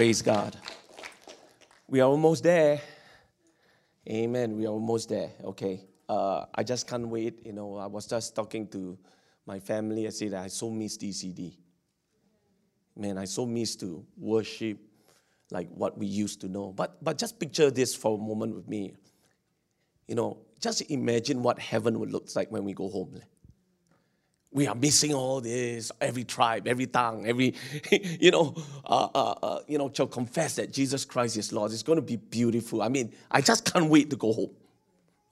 Praise God. We are almost there. Amen. We are almost there. Okay. Uh, I just can't wait. You know, I was just talking to my family. I said I so miss DCD. Man, I so miss to worship like what we used to know. But but just picture this for a moment with me. You know, just imagine what heaven would look like when we go home we are missing all this every tribe every tongue every you know uh, uh, uh, you know to confess that jesus christ is lord. It's going to be beautiful. I mean i just can't wait to go home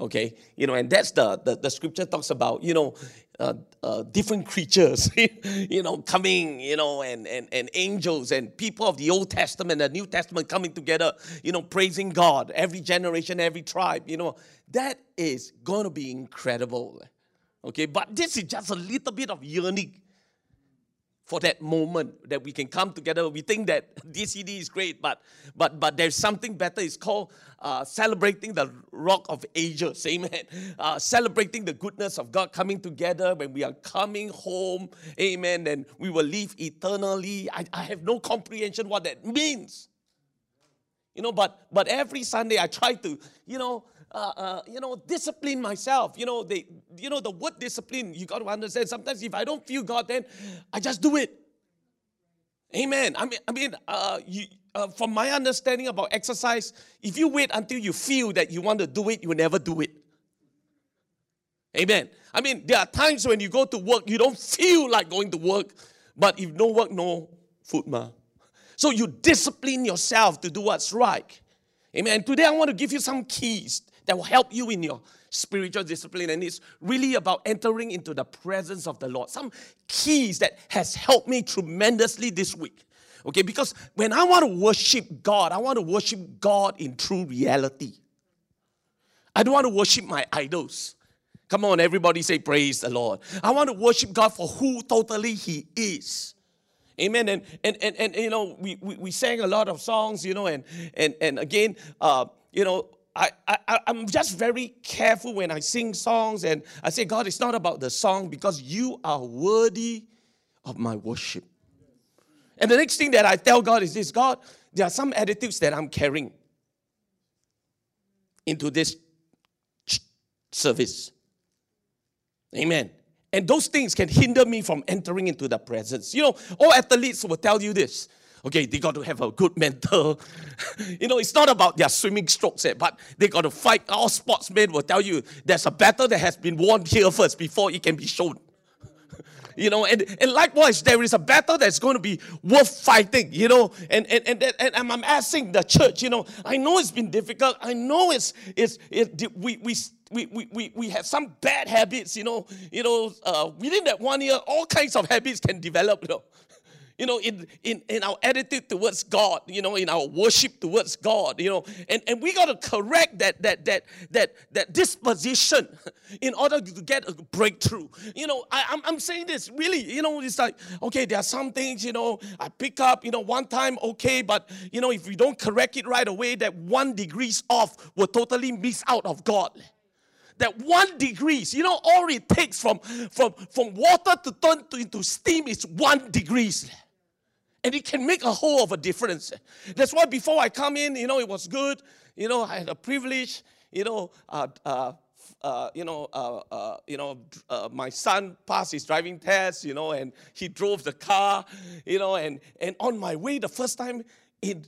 okay? You know and that's the the, the scripture talks about you know uh, uh, different creatures you know coming you know and, and and angels and people of the old testament and the new testament coming together you know praising god. Every generation every tribe you know that is going to be incredible Okay, but this is just a little bit of yearning for that moment that we can come together. We think that DCD is great, but but but there's something better. It's called uh, celebrating the Rock of Ages. Amen. Uh, celebrating the goodness of God coming together when we are coming home. Amen. And we will live eternally. I, I have no comprehension what that means. You know, but but every Sunday I try to, you know, uh, uh, you know, discipline myself. You know, they, you know, the word discipline, you got to understand. Sometimes if I don't feel God, then I just do it. Amen. I mean, I mean, uh, you, uh, from my understanding about exercise, if you wait until you feel that you want to do it, you will never do it. Amen. I mean, there are times when you go to work, you don't feel like going to work, but if no work, no food, ma. So you discipline yourself to do what's right. Amen. Today I want to give you some keys that will help you in your spiritual discipline and it's really about entering into the presence of the lord. Some keys that has helped me tremendously this week okay? Because when i want to worship god i want to worship god in true reality. I don't want to worship my idols. Come on everybody say praise the lord. I want to worship god for who totally he is. Amen. And and and, and you know, we, we, we sang a lot of songs, you know, and and and again, uh, you know, I, I, I'm just very careful when I sing songs and I say, God, it's not about the song because you are worthy of my worship. And the next thing that I tell God is this God, there are some attitudes that I'm carrying into this service. Amen. And those things can hinder me from entering into the presence. You know, all athletes will tell you this Okay, they got to have a good mentor. you know, it's not about their swimming strokes, eh, but they got to fight. All sportsmen will tell you there's a battle that has been won here first before it can be shown. you know, and, and likewise, there is a battle that's going to be worth fighting, you know, and, and, and, and, and I'm asking the church, you know, I know it's been difficult. I know it's, it's, it, we, we, we, we, we, we have some bad habits, you know, you know, uh, within that one year, all kinds of habits can develop, you know you know, in, in, in our attitude towards God, you know, in our worship towards God, you know, and, and we got to correct that, that, that, that, that disposition in order to get a breakthrough. You know, I, I'm, I'm saying this really, you know, it's like, okay, there are some things, you know, I pick up, you know, one time, okay, but, you know, if we don't correct it right away, that one degrees off will totally miss out of God that one degrees, you know, all it takes from, from, from water to turn to, into steam is one degrees. And it can make a whole of a difference. That's why before I come in, you know, it was good. You know, I had a privilege. You know, uh, uh, uh, you know, uh, uh, you know, uh, my son passed his driving test, you know, and he drove the car, you know, and, and on my way, the first time in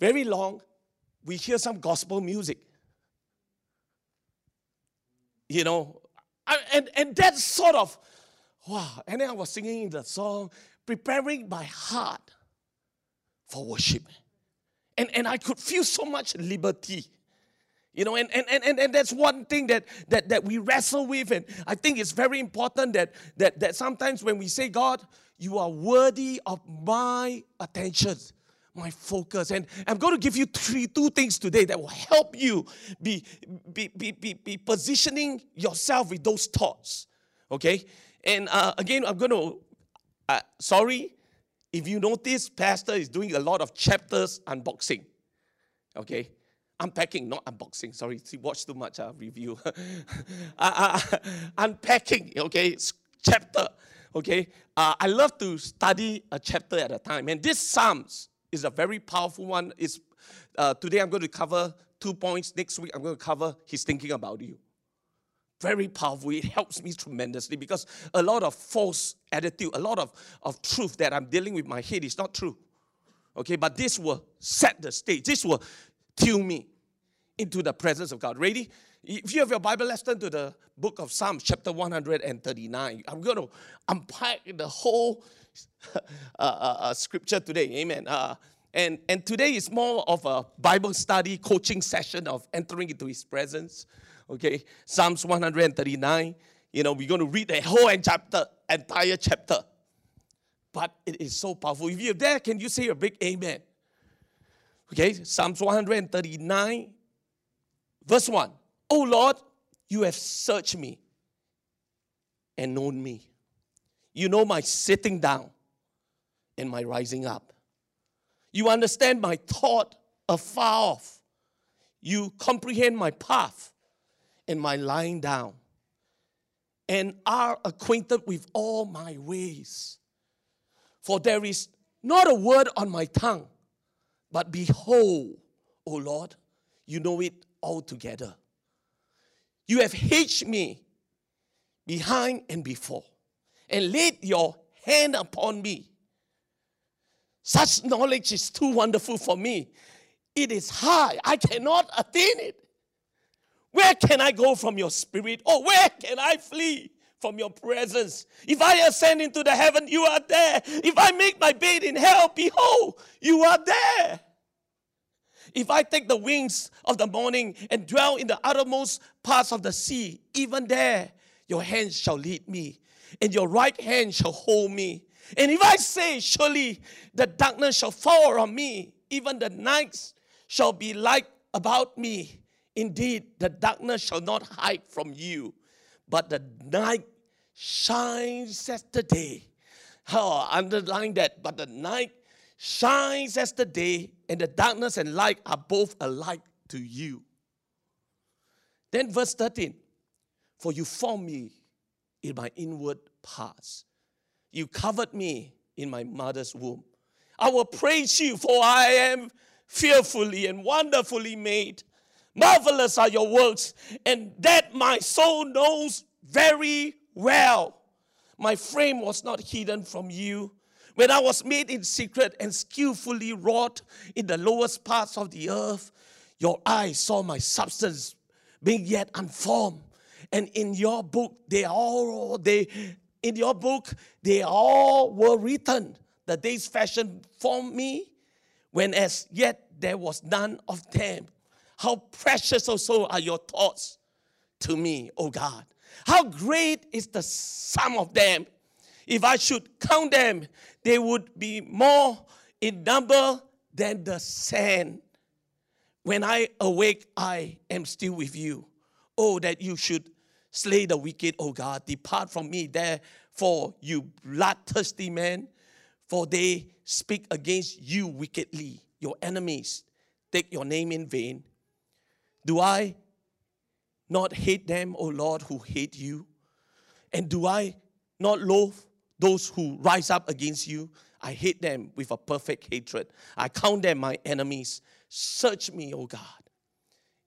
very long, we hear some gospel music. You know, and, and that sort of, wow. And then I was singing the song, preparing my heart for worship. And, and I could feel so much liberty. You know, and, and, and, and that's one thing that, that, that we wrestle with. And I think it's very important that, that, that sometimes when we say, God, you are worthy of my attention, my focus. And I'm going to give you three, two things today that will help you be, be, be, be, be positioning yourself with those thoughts. Okay? And uh, again, I'm going to uh, sorry, if you notice, Pastor is doing a lot of chapters unboxing. Okay? Unpacking, not unboxing. Sorry, see, watch too much uh, review. uh, uh, unpacking, okay? Chapter, okay? Uh, I love to study a chapter at a time. And this Psalms, is a very powerful one. It's, uh, today I'm going to cover two points. Next week I'm going to cover He's thinking about you. Very powerful. It helps me tremendously because a lot of false attitude, a lot of, of truth that I'm dealing with my head is not true. Okay, but this will set the stage. This will tune me into the presence of God. Ready? If you have your Bible, let's turn to the book of Psalms, chapter 139. I'm going to unpack the whole uh, uh, uh, scripture today. Amen. Uh, and, and today is more of a Bible study coaching session of entering into His presence. Okay, Psalms 139. You know, we're going to read the whole chapter, entire chapter. But it is so powerful. If you're there, can you say a big amen? Okay, Psalms 139, verse 1. Oh Lord, you have searched me and known me. You know my sitting down and my rising up. You understand my thought afar off. You comprehend my path and my lying down, and are acquainted with all my ways. For there is not a word on my tongue, but behold, O Lord, you know it altogether. You have hid me behind and before, and laid your hand upon me. Such knowledge is too wonderful for me. It is high, I cannot attain it. Where can I go from your spirit? Or where can I flee from your presence? If I ascend into the heaven, you are there. If I make my bed in hell, behold, you are there. If I take the wings of the morning and dwell in the uttermost parts of the sea, even there your hand shall lead me, and your right hand shall hold me. And if I say, Surely the darkness shall fall on me, even the nights shall be light about me. Indeed, the darkness shall not hide from you, but the night shines as the day. Oh, underline that. But the night shines as the day, and the darkness and light are both alike to you. Then, verse 13 For you formed me in my inward parts, you covered me in my mother's womb. I will praise you, for I am fearfully and wonderfully made. Marvelous are your works, and that my soul knows very well. My frame was not hidden from you when I was made in secret and skillfully wrought in the lowest parts of the earth, your eyes saw my substance being yet unformed. And in your book, they all they in your book, they all were written. The days fashioned for me, when as yet there was none of them. How precious also are your thoughts to me, O God. How great is the sum of them. If I should count them, they would be more in number than the sand. When I awake, I am still with you. Oh, that you should slay the wicked, O God. Depart from me, therefore, you bloodthirsty men, for they speak against you wickedly. Your enemies take your name in vain. Do I not hate them, O Lord, who hate you? And do I not loathe those who rise up against you, I hate them with a perfect hatred. I count them my enemies. Search me, O God,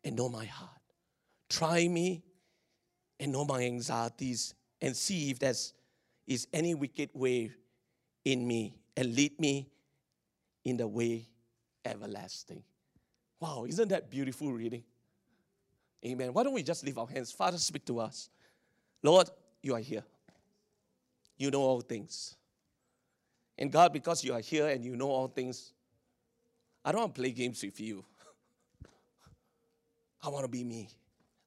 and know my heart. Try me and know my anxieties and see if there's is any wicked way in me and lead me in the way everlasting. Wow, isn't that beautiful reading? Amen. Why don't we just lift our hands? Father, speak to us. Lord, you are here. You know all things. And God, because you are here and you know all things, I don't want to play games with you. I want to be me.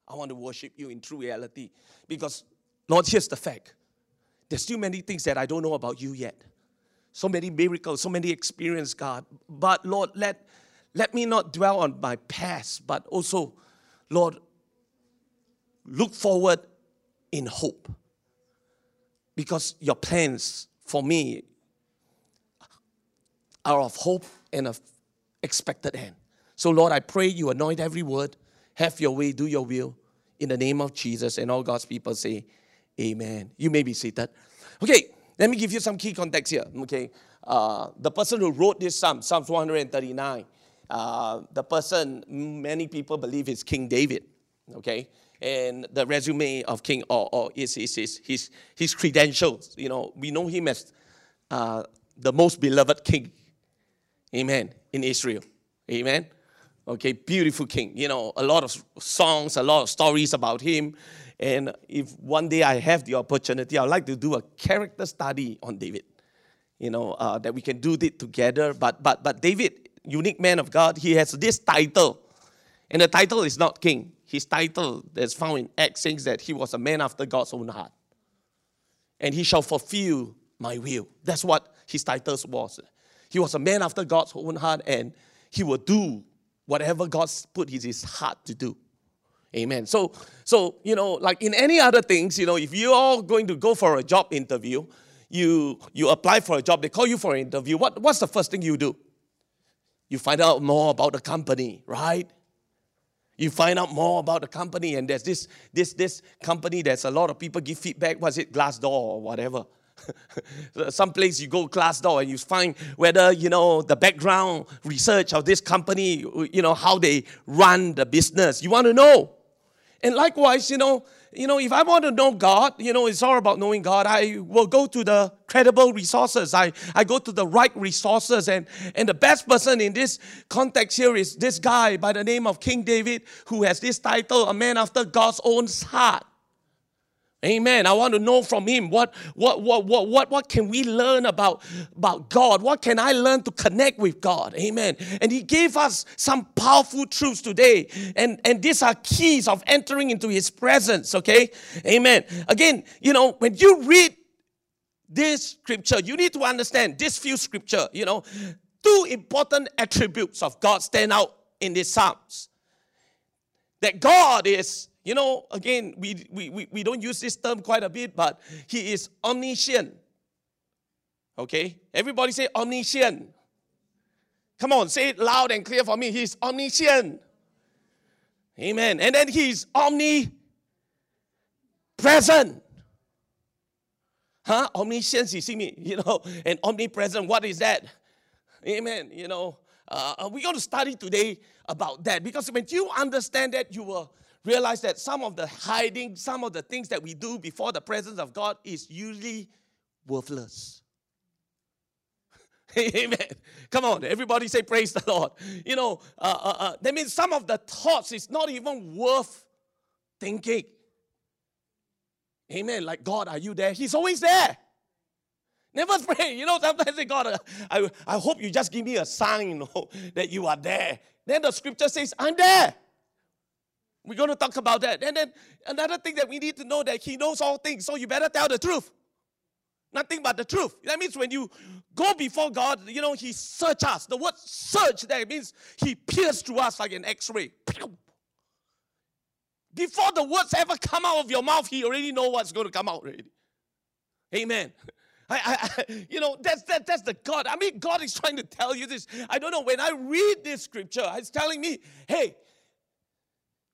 I want to worship you in true reality. Because, Lord, here's the fact there's still many things that I don't know about you yet. So many miracles, so many experiences, God. But, Lord, let, let me not dwell on my past, but also, Lord, look forward in hope because your plans for me are of hope and of expected end. So, Lord, I pray you anoint every word, have your way, do your will, in the name of Jesus. And all God's people say, Amen. You may be seated. Okay, let me give you some key context here. Okay, uh, the person who wrote this psalm, Psalms 139, uh, the person many people believe is King David. Okay, and the resume of King or, or is his, his, his, his credentials. You know, we know him as uh, the most beloved king. Amen. In Israel. Amen. Okay, beautiful king. You know, a lot of songs, a lot of stories about him. And if one day I have the opportunity, I'd like to do a character study on David. You know, uh, that we can do it together. But but but David, unique man of God, he has this title. And the title is not king. His title that's found in Acts says that he was a man after God's own heart. And he shall fulfill my will. That's what his title was. He was a man after God's own heart, and he will do whatever God's put in his heart to do. Amen. So, so you know, like in any other things, you know, if you're going to go for a job interview, you you apply for a job, they call you for an interview. What, what's the first thing you do? You find out more about the company, right? You find out more about the company, and there's this this this company. There's a lot of people give feedback. Was it Glassdoor or whatever? Some place you go Glassdoor and you find whether you know the background research of this company, you know how they run the business. You want to know, and likewise, you know you know, if I want to know God, you know, it's all about knowing God. I will go to the credible resources. I, I go to the right resources. And, and the best person in this context here is this guy by the name of King David, who has this title, a man after God's own heart. Amen. I want to know from him what, what, what, what, what, what can we learn about, about God? What can I learn to connect with God? Amen. And he gave us some powerful truths today. And, and these are keys of entering into his presence. Okay. Amen. Again, you know, when you read this scripture, you need to understand this few scripture, you know, two important attributes of God stand out in these Psalms. That God is you know, again, we, we, we, we don't use this term quite a bit, but he is omniscient. Okay? Everybody say omniscient. Come on, say it loud and clear for me. He's omniscient. Amen. And then he's omnipresent. Huh? Omniscience, you see me, you know, and omnipresent, what is that? Amen. You know, uh, we're going to study today about that because when you understand that, you will realize that some of the hiding, some of the things that we do before the presence of God is usually worthless. Amen. Come on, everybody say praise the Lord. You know, uh, uh, uh, that means some of the thoughts is not even worth thinking. Amen. Like, God, are you there? He's always there. Never pray. You know, sometimes say, God, uh, I, I hope you just give me a sign you know, that you are there. Then the scripture says, I'm there. We're going to talk about that. And then another thing that we need to know that He knows all things, so you better tell the truth. Nothing but the truth. That means when you go before God, you know, He search us. The word search there means He pierced through us like an x ray. Before the words ever come out of your mouth, He already know what's going to come out already. Amen. I, I, you know, that's that, that's the God. I mean, God is trying to tell you this. I don't know. When I read this scripture, it's telling me, hey,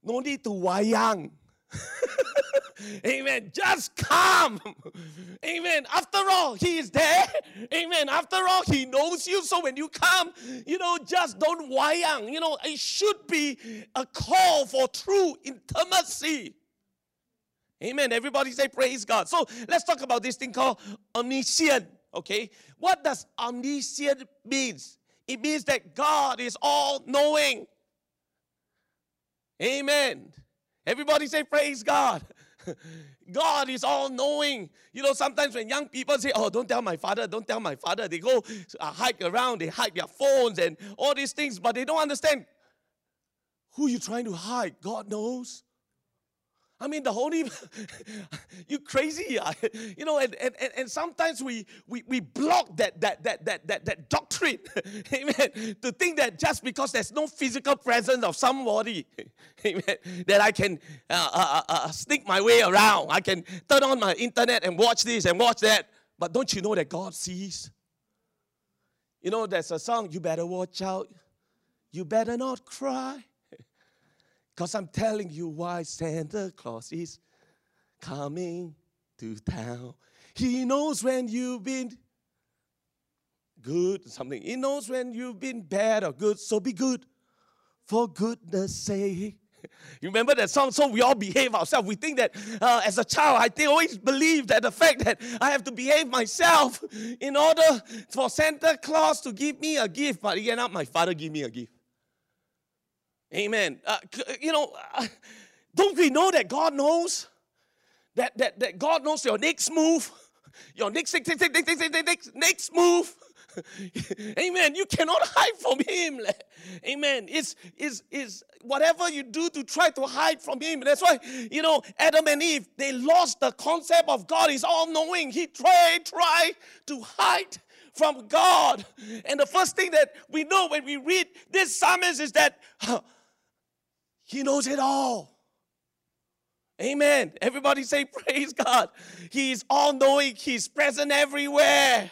no need to wayang. Amen. Just come. Amen. After all, He is there. Amen. After all, He knows you. So when you come, you know, just don't wayang. You know, it should be a call for true intimacy. Amen. Everybody say praise God. So let's talk about this thing called omniscient. Okay. What does omniscient means? It means that God is all knowing. Amen. Everybody say, Praise God. God is all knowing. You know, sometimes when young people say, Oh, don't tell my father, don't tell my father, they go uh, hike around, they hide their phones and all these things, but they don't understand who you trying to hide. God knows. I mean, the Holy, you crazy, you know, and, and, and sometimes we, we, we block that, that, that, that, that, that doctrine, amen, to think that just because there's no physical presence of somebody, amen, that I can uh, uh, uh, uh, sneak my way around. I can turn on my internet and watch this and watch that. But don't you know that God sees? You know, there's a song, you better watch out. You better not cry. Because I'm telling you why Santa Claus is coming to town. He knows when you've been good, something. He knows when you've been bad or good, so be good. For goodness sake. You remember that song? So we all behave ourselves. We think that uh, as a child, I think, always believed that the fact that I have to behave myself in order for Santa Claus to give me a gift. But again, not my father give me a gift. Amen. Uh, you know, uh, don't we know that God knows? That, that, that God knows your next move, your next, next, next, next, next, next move. Amen. You cannot hide from Him. Amen. It's, it's, it's whatever you do to try to hide from Him. That's why, you know, Adam and Eve, they lost the concept of God is all knowing. He tried, tried to hide from God. And the first thing that we know when we read this psalmist is that He knows it all. Amen. Everybody say, Praise God. He's all knowing, He's present everywhere.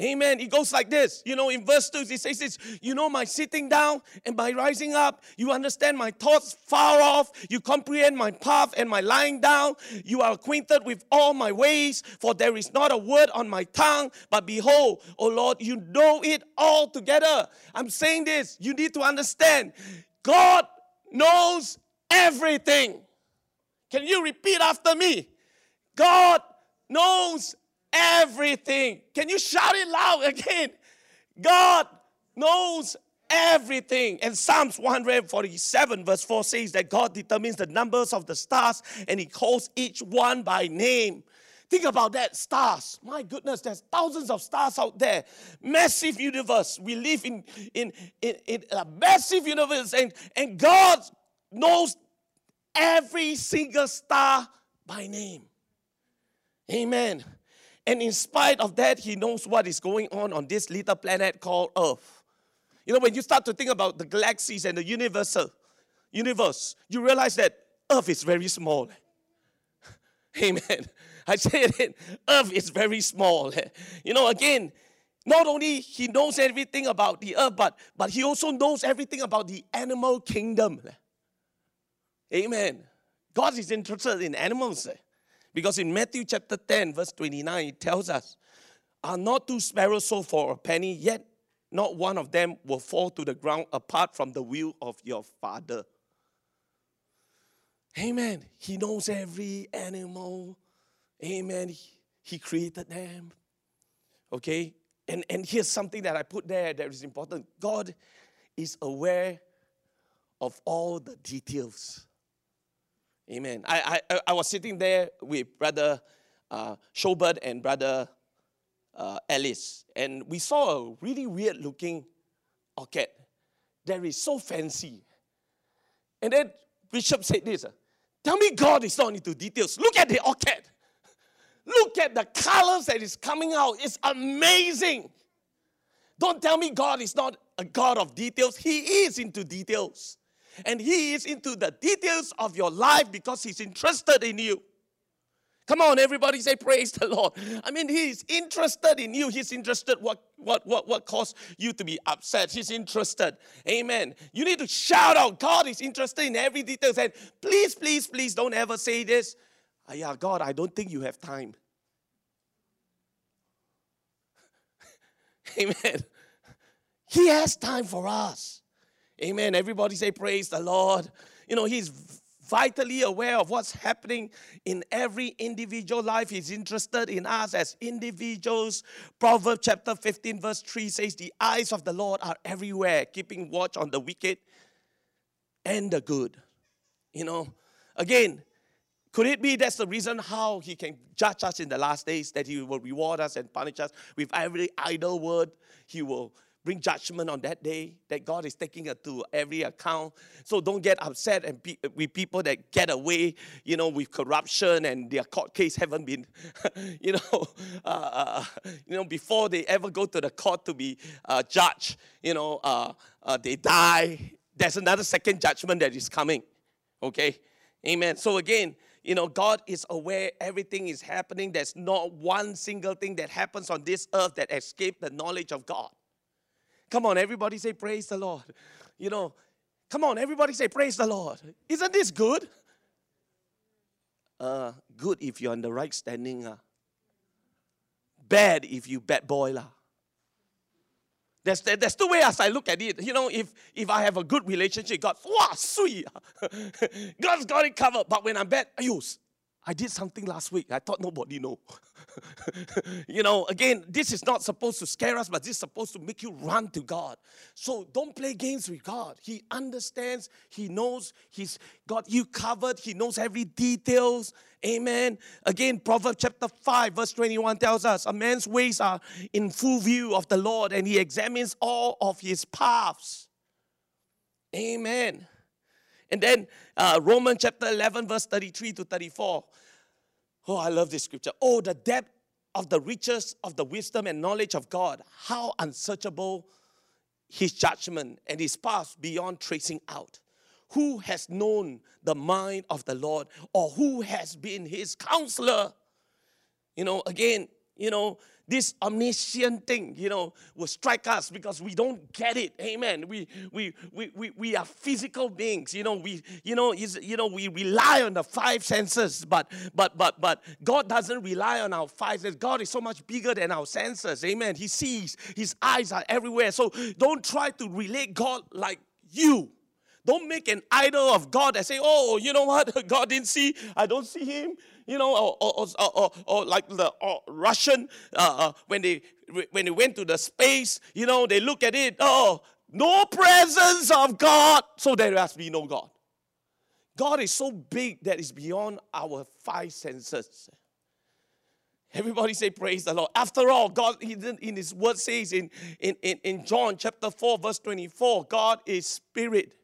Amen. He goes like this. You know, in verse 2, he says this You know, my sitting down and my rising up. You understand my thoughts far off. You comprehend my path and my lying down. You are acquainted with all my ways, for there is not a word on my tongue. But behold, O Lord, you know it all together. I'm saying this. You need to understand God knows everything. Can you repeat after me? God knows everything. Can you shout it loud again? God knows everything. And Psalms 147, verse 4 says that God determines the numbers of the stars and He calls each one by name. Think about that stars. My goodness, there's thousands of stars out there. Massive universe. We live in, in, in, in a massive universe, and, and God knows every single star by name. Amen. And in spite of that, he knows what is going on on this little planet called Earth. You know, when you start to think about the galaxies and the universal universe, you realize that Earth is very small. Amen. I said it, Earth is very small. You know, again, not only he knows everything about the earth, but, but he also knows everything about the animal kingdom. Amen. God is interested in animals. Because in Matthew chapter 10, verse 29, it tells us, Are not two sparrows sold for a penny, yet not one of them will fall to the ground apart from the will of your Father. Amen. He knows every animal. Amen. He created them. Okay? And, and here's something that I put there that is important God is aware of all the details. Amen. I, I, I was sitting there with Brother uh, Schobert and Brother uh, Alice, and we saw a really weird looking orchid that is so fancy. And then Bishop said this Tell me God is not into details. Look at the orchid. Look at the colors that is coming out. It's amazing. Don't tell me God is not a God of details. He is into details. And He is into the details of your life because He's interested in you. Come on, everybody say praise the Lord. I mean, He's interested in you. He's interested what what what what caused you to be upset. He's interested. Amen. You need to shout out, God is interested in every detail. And please, please, please don't ever say this. Oh, yeah, God, I don't think you have time. Amen. He has time for us. Amen. Everybody say, Praise the Lord. You know, He's vitally aware of what's happening in every individual life. He's interested in us as individuals. Proverbs chapter 15, verse 3 says, The eyes of the Lord are everywhere, keeping watch on the wicked and the good. You know, again, could it be that's the reason how he can judge us in the last days, that he will reward us and punish us with every idle word? He will bring judgment on that day that God is taking it to every account. So don't get upset and be, with people that get away, you know, with corruption and their court case haven't been, you know, uh, uh, you know, before they ever go to the court to be uh, judged, you know, uh, uh, they die. There's another second judgment that is coming. Okay, Amen. So again. You know, God is aware everything is happening. There's not one single thing that happens on this earth that escapes the knowledge of God. Come on, everybody say, Praise the Lord. You know, come on, everybody say, Praise the Lord. Isn't this good? Uh, good if you're on the right standing. Uh. Bad if you bad boy. lah. There's, there's two ways I look at it. You know, if, if I have a good relationship, God, wow, sweet. God's got it covered. But when I'm bad, ayos, I did something last week. I thought nobody know. you know, again, this is not supposed to scare us, but this is supposed to make you run to God. So don't play games with God. He understands, He knows, He's got you covered, He knows every details. Amen. Again, Proverbs chapter 5, verse 21 tells us a man's ways are in full view of the Lord, and he examines all of his paths. Amen. And then uh, Romans chapter 11, verse 33 to 34. Oh, I love this scripture. Oh, the depth of the riches of the wisdom and knowledge of God. How unsearchable his judgment and his paths beyond tracing out. Who has known the mind of the Lord or who has been his counselor? You know, again, you know, this omniscient thing, you know, will strike us because we don't get it. Amen. We we we we, we are physical beings. You know, we you know is you know we rely on the five senses, but but but but God doesn't rely on our five senses. God is so much bigger than our senses. Amen. He sees. His eyes are everywhere. So don't try to relate God like you. Don't make an idol of God and say, oh, you know what? God didn't see. I don't see him you know, or, or, or, or like the Russian, uh, uh, when, they, when they went to the space, you know, they look at it, oh, no presence of God, so there must be no God. God is so big that it's beyond our five senses. Everybody say praise the Lord. After all, God in his word says in, in, in John chapter 4, verse 24, God is spirit.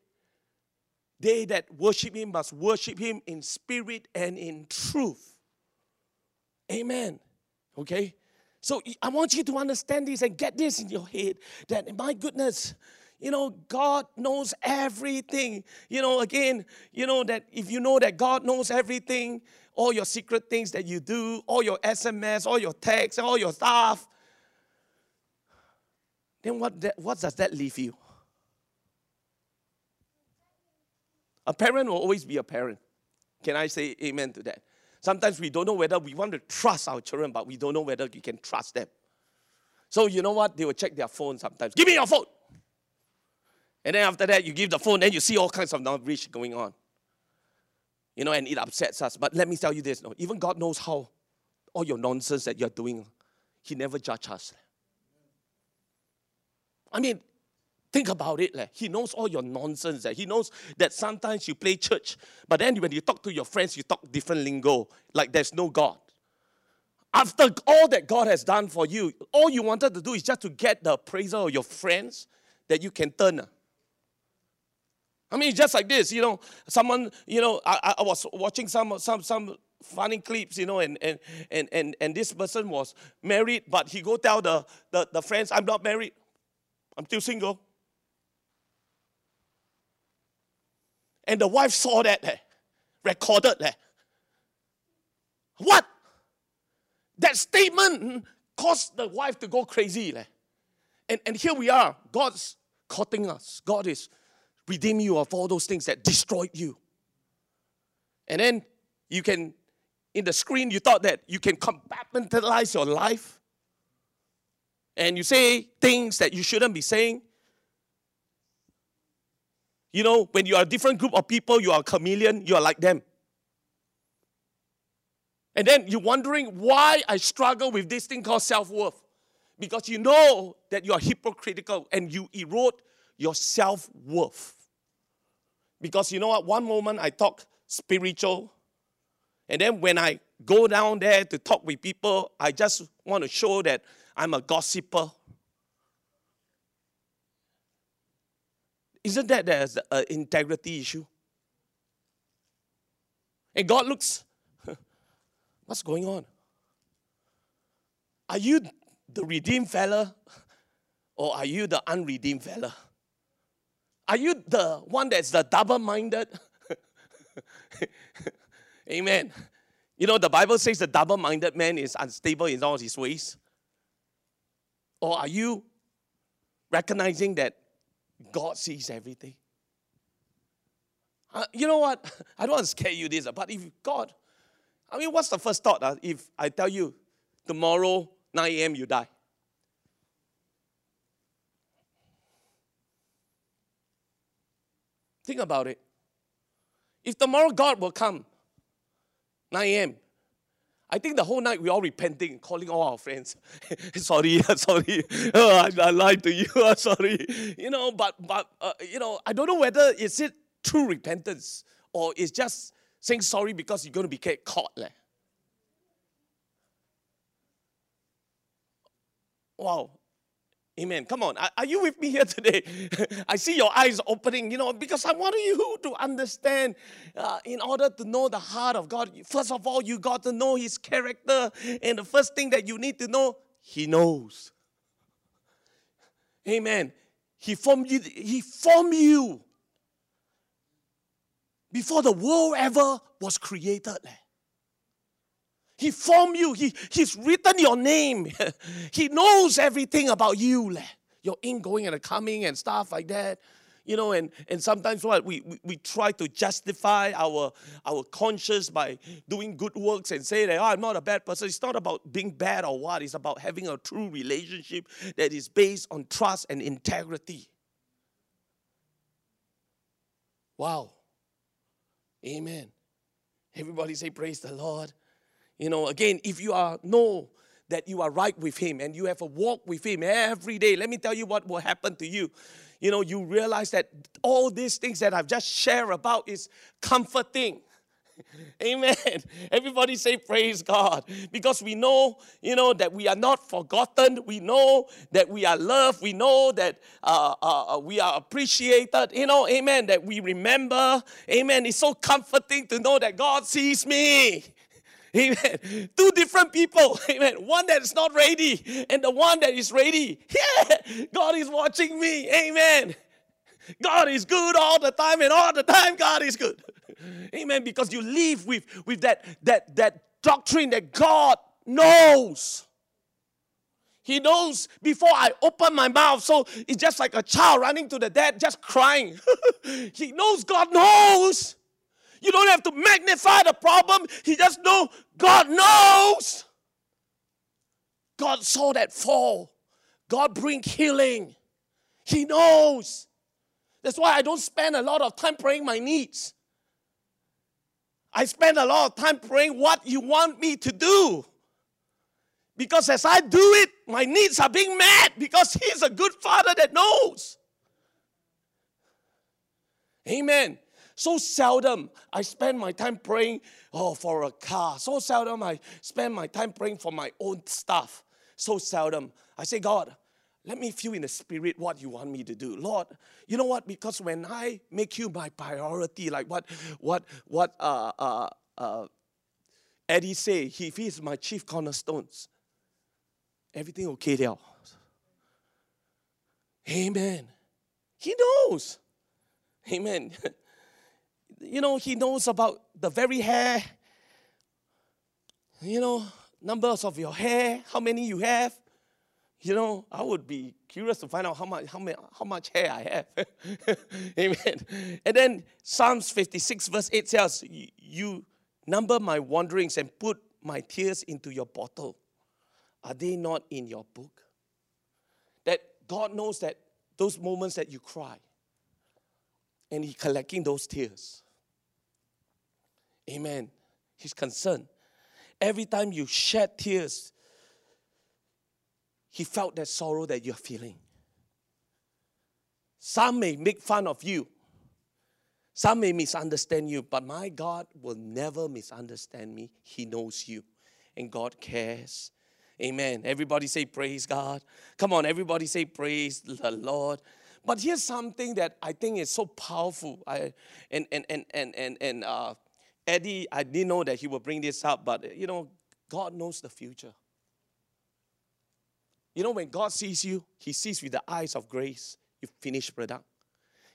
They that worship him must worship him in spirit and in truth. Amen. Okay? So I want you to understand this and get this in your head that my goodness, you know, God knows everything. You know, again, you know that if you know that God knows everything, all your secret things that you do, all your SMS, all your texts, all your stuff, then what, that, what does that leave you? A parent will always be a parent. Can I say amen to that? Sometimes we don't know whether we want to trust our children, but we don't know whether we can trust them. So you know what? They will check their phone sometimes. Give me your phone. And then after that, you give the phone, then you see all kinds of knowledge going on. You know, and it upsets us. But let me tell you this: no, even God knows how all your nonsense that you're doing, He never judge us. I mean, Think about it. Like. He knows all your nonsense. He knows that sometimes you play church, but then when you talk to your friends, you talk different lingo, like there's no God. After all that God has done for you, all you wanted to do is just to get the appraisal of your friends that you can turn. Ah. I mean, just like this, you know, someone, you know, I, I was watching some, some, some funny clips, you know, and, and, and, and, and this person was married, but he go tell the, the, the friends, I'm not married. I'm still single. And the wife saw that, eh, recorded. Eh. What? That statement caused the wife to go crazy. Eh. And, and here we are. God's courting us. God is redeeming you of all those things that destroyed you. And then you can, in the screen, you thought that you can compartmentalize your life. And you say things that you shouldn't be saying. You know, when you are a different group of people, you are a chameleon, you are like them. And then you're wondering why I struggle with this thing called self worth. Because you know that you are hypocritical and you erode your self worth. Because you know what? One moment I talk spiritual, and then when I go down there to talk with people, I just want to show that I'm a gossiper. Isn't that there's an integrity issue? And God looks, what's going on? Are you the redeemed fella or are you the unredeemed fella? Are you the one that's the double minded? Amen. You know, the Bible says the double minded man is unstable in all his ways. Or are you recognizing that God sees everything. Uh, you know what? I don't want to scare you this, uh, but if God, I mean, what's the first thought uh, if I tell you tomorrow, 9 a.m., you die? Think about it. If tomorrow God will come, 9 a.m., I think the whole night we all repenting, calling all our friends. sorry, sorry, oh, I, I, lied to you. sorry, you know. But but uh, you know, I don't know whether is it true repentance or it's just saying sorry because you're going to be caught. Leh. Wow, Amen. Come on. Are you with me here today? I see your eyes opening, you know, because I want you to understand uh, in order to know the heart of God. First of all, you got to know His character. And the first thing that you need to know, He knows. Amen. He formed you, He formed you before the world ever was created. He formed you. He, he's written your name. he knows everything about you. Your ingoing and coming and stuff like that. You know, and, and sometimes what we, we, we try to justify our our conscience by doing good works and say that oh, I'm not a bad person. It's not about being bad or what. It's about having a true relationship that is based on trust and integrity. Wow. Amen. Everybody say praise the Lord. You know, again, if you are know that you are right with Him and you have a walk with Him every day, let me tell you what will happen to you. You know, you realize that all these things that I've just shared about is comforting. Amen. Everybody say praise God. Because we know, you know, that we are not forgotten. We know that we are loved. We know that uh, uh, uh we are appreciated. You know, amen. That we remember. Amen. It's so comforting to know that God sees me. Amen. Two different people. Amen. One that is not ready and the one that is ready. Yeah. God is watching me. Amen. God is good all the time, and all the time God is good. Amen. Because you live with, with that, that, that doctrine that God knows. He knows before I open my mouth. So it's just like a child running to the dad, just crying. he knows God knows. You don't have to magnify the problem. He just know God knows. God saw that fall. God bring healing. He knows. That's why I don't spend a lot of time praying my needs. I spend a lot of time praying what you want me to do. Because as I do it, my needs are being met because He's a good Father that knows. Amen. So seldom I spend my time praying oh, for a car. So seldom I spend my time praying for my own stuff. So seldom. I say, God, let me feel in the spirit what you want me to do. Lord, you know what? Because when I make you my priority, like what what what uh uh uh Eddie say, he, is my chief cornerstones. Everything okay there. Amen. He knows. Amen. you know, he knows about the very hair, you know, numbers of your hair, how many you have. You know, I would be curious to find out how much, how, many, how much hair I have. Amen. And then Psalms 56, verse 8 says, You number my wanderings and put my tears into your bottle. Are they not in your book? That God knows that those moments that you cry, and He collecting those tears. Amen. He's concerned. Every time you shed tears, he felt that sorrow that you're feeling. Some may make fun of you. Some may misunderstand you, but my God will never misunderstand me. He knows you, and God cares. Amen. Everybody say, Praise God. Come on, everybody say, Praise the Lord. But here's something that I think is so powerful. I, and, and, and, and, and, and uh, Eddie, I didn't know that he would bring this up, but you know, God knows the future. You know, when God sees you, He sees with the eyes of grace, you finished product.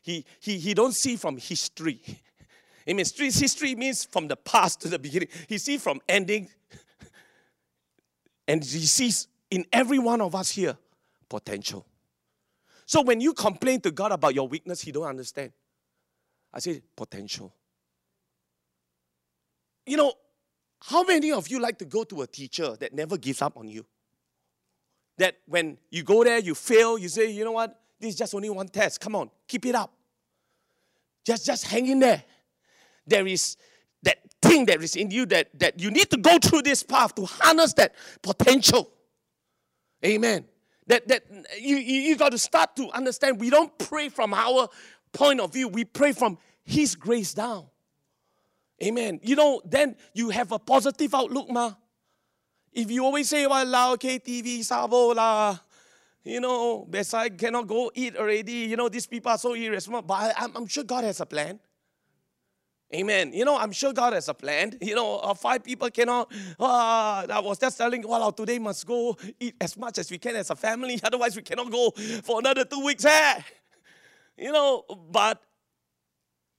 He, he, he don't see from history. I mean, history means from the past to the beginning. He sees from ending, and he sees in every one of us here potential. So when you complain to God about your weakness, He don't understand. I say potential. You know, how many of you like to go to a teacher that never gives up on you? That when you go there, you fail, you say, you know what, this is just only one test. Come on, keep it up. Just, just hang in there. There is that thing that is in you that, that you need to go through this path to harness that potential. Amen. That, that you, you, you got to start to understand we don't pray from our point of view, we pray from His grace down. Amen. You know, then you have a positive outlook, ma. If you always say, well, la, KTV, sabo, la, you know, beside cannot go eat already. You know, these people are so irresponsible. But I, I'm, I'm sure God has a plan. Amen. You know, I'm sure God has a plan. You know, uh, five people cannot. Uh, I was just telling, well, today must go eat as much as we can as a family. Otherwise, we cannot go for another two weeks. Eh? You know, but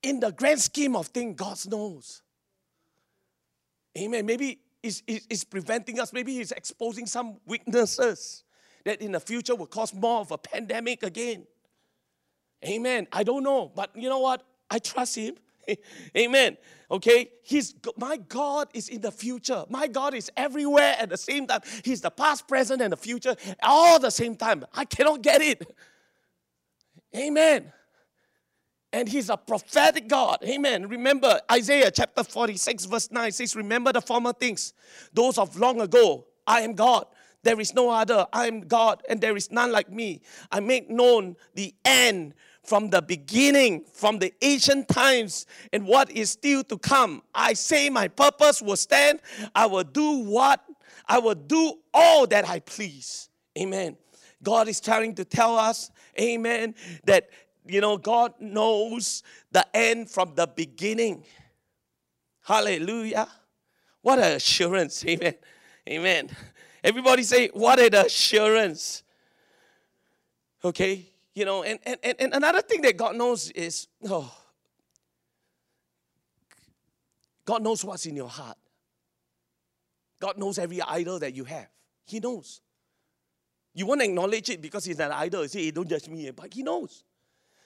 in the grand scheme of things, God knows. Amen. Maybe it's, it's preventing us. Maybe He's exposing some weaknesses that in the future will cause more of a pandemic again. Amen. I don't know. But you know what? I trust Him. Amen. Okay, He's my God is in the future. My God is everywhere at the same time. He's the past, present, and the future all the same time. I cannot get it. Amen. And he's a prophetic God. Amen. Remember Isaiah chapter 46, verse 9 says, Remember the former things, those of long ago. I am God. There is no other. I am God, and there is none like me. I make known the end from the beginning, from the ancient times, and what is still to come. I say my purpose will stand. I will do what? I will do all that I please. Amen. God is trying to tell us, amen, that, you know, God knows the end from the beginning. Hallelujah. What an assurance. Amen. Amen. Everybody say, what an assurance. Okay. You know, and, and, and another thing that God knows is, oh, God knows what's in your heart. God knows every idol that you have. He knows. You won't acknowledge it because he's an idol. Hey, don't judge me. But he knows.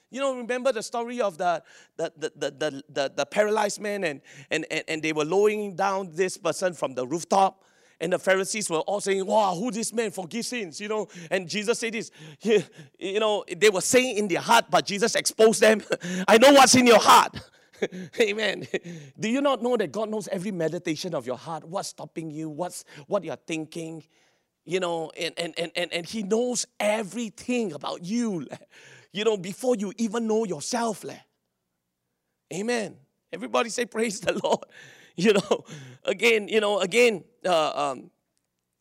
You know, remember the story of the, the, the, the, the, the, paralyzed man and, and, and, and they were lowering down this person from the rooftop and the Pharisees were all saying, Wow, who this man forgive sins? You know, and Jesus said this, you know, they were saying in their heart, but Jesus exposed them. I know what's in your heart. Amen. Do you not know that God knows every meditation of your heart? What's stopping you? What's what you're thinking? You know, and and and and, and He knows everything about you, you know, before you even know yourself. Leh. Amen. Everybody say praise the Lord. You know, again, you know, again, uh, um,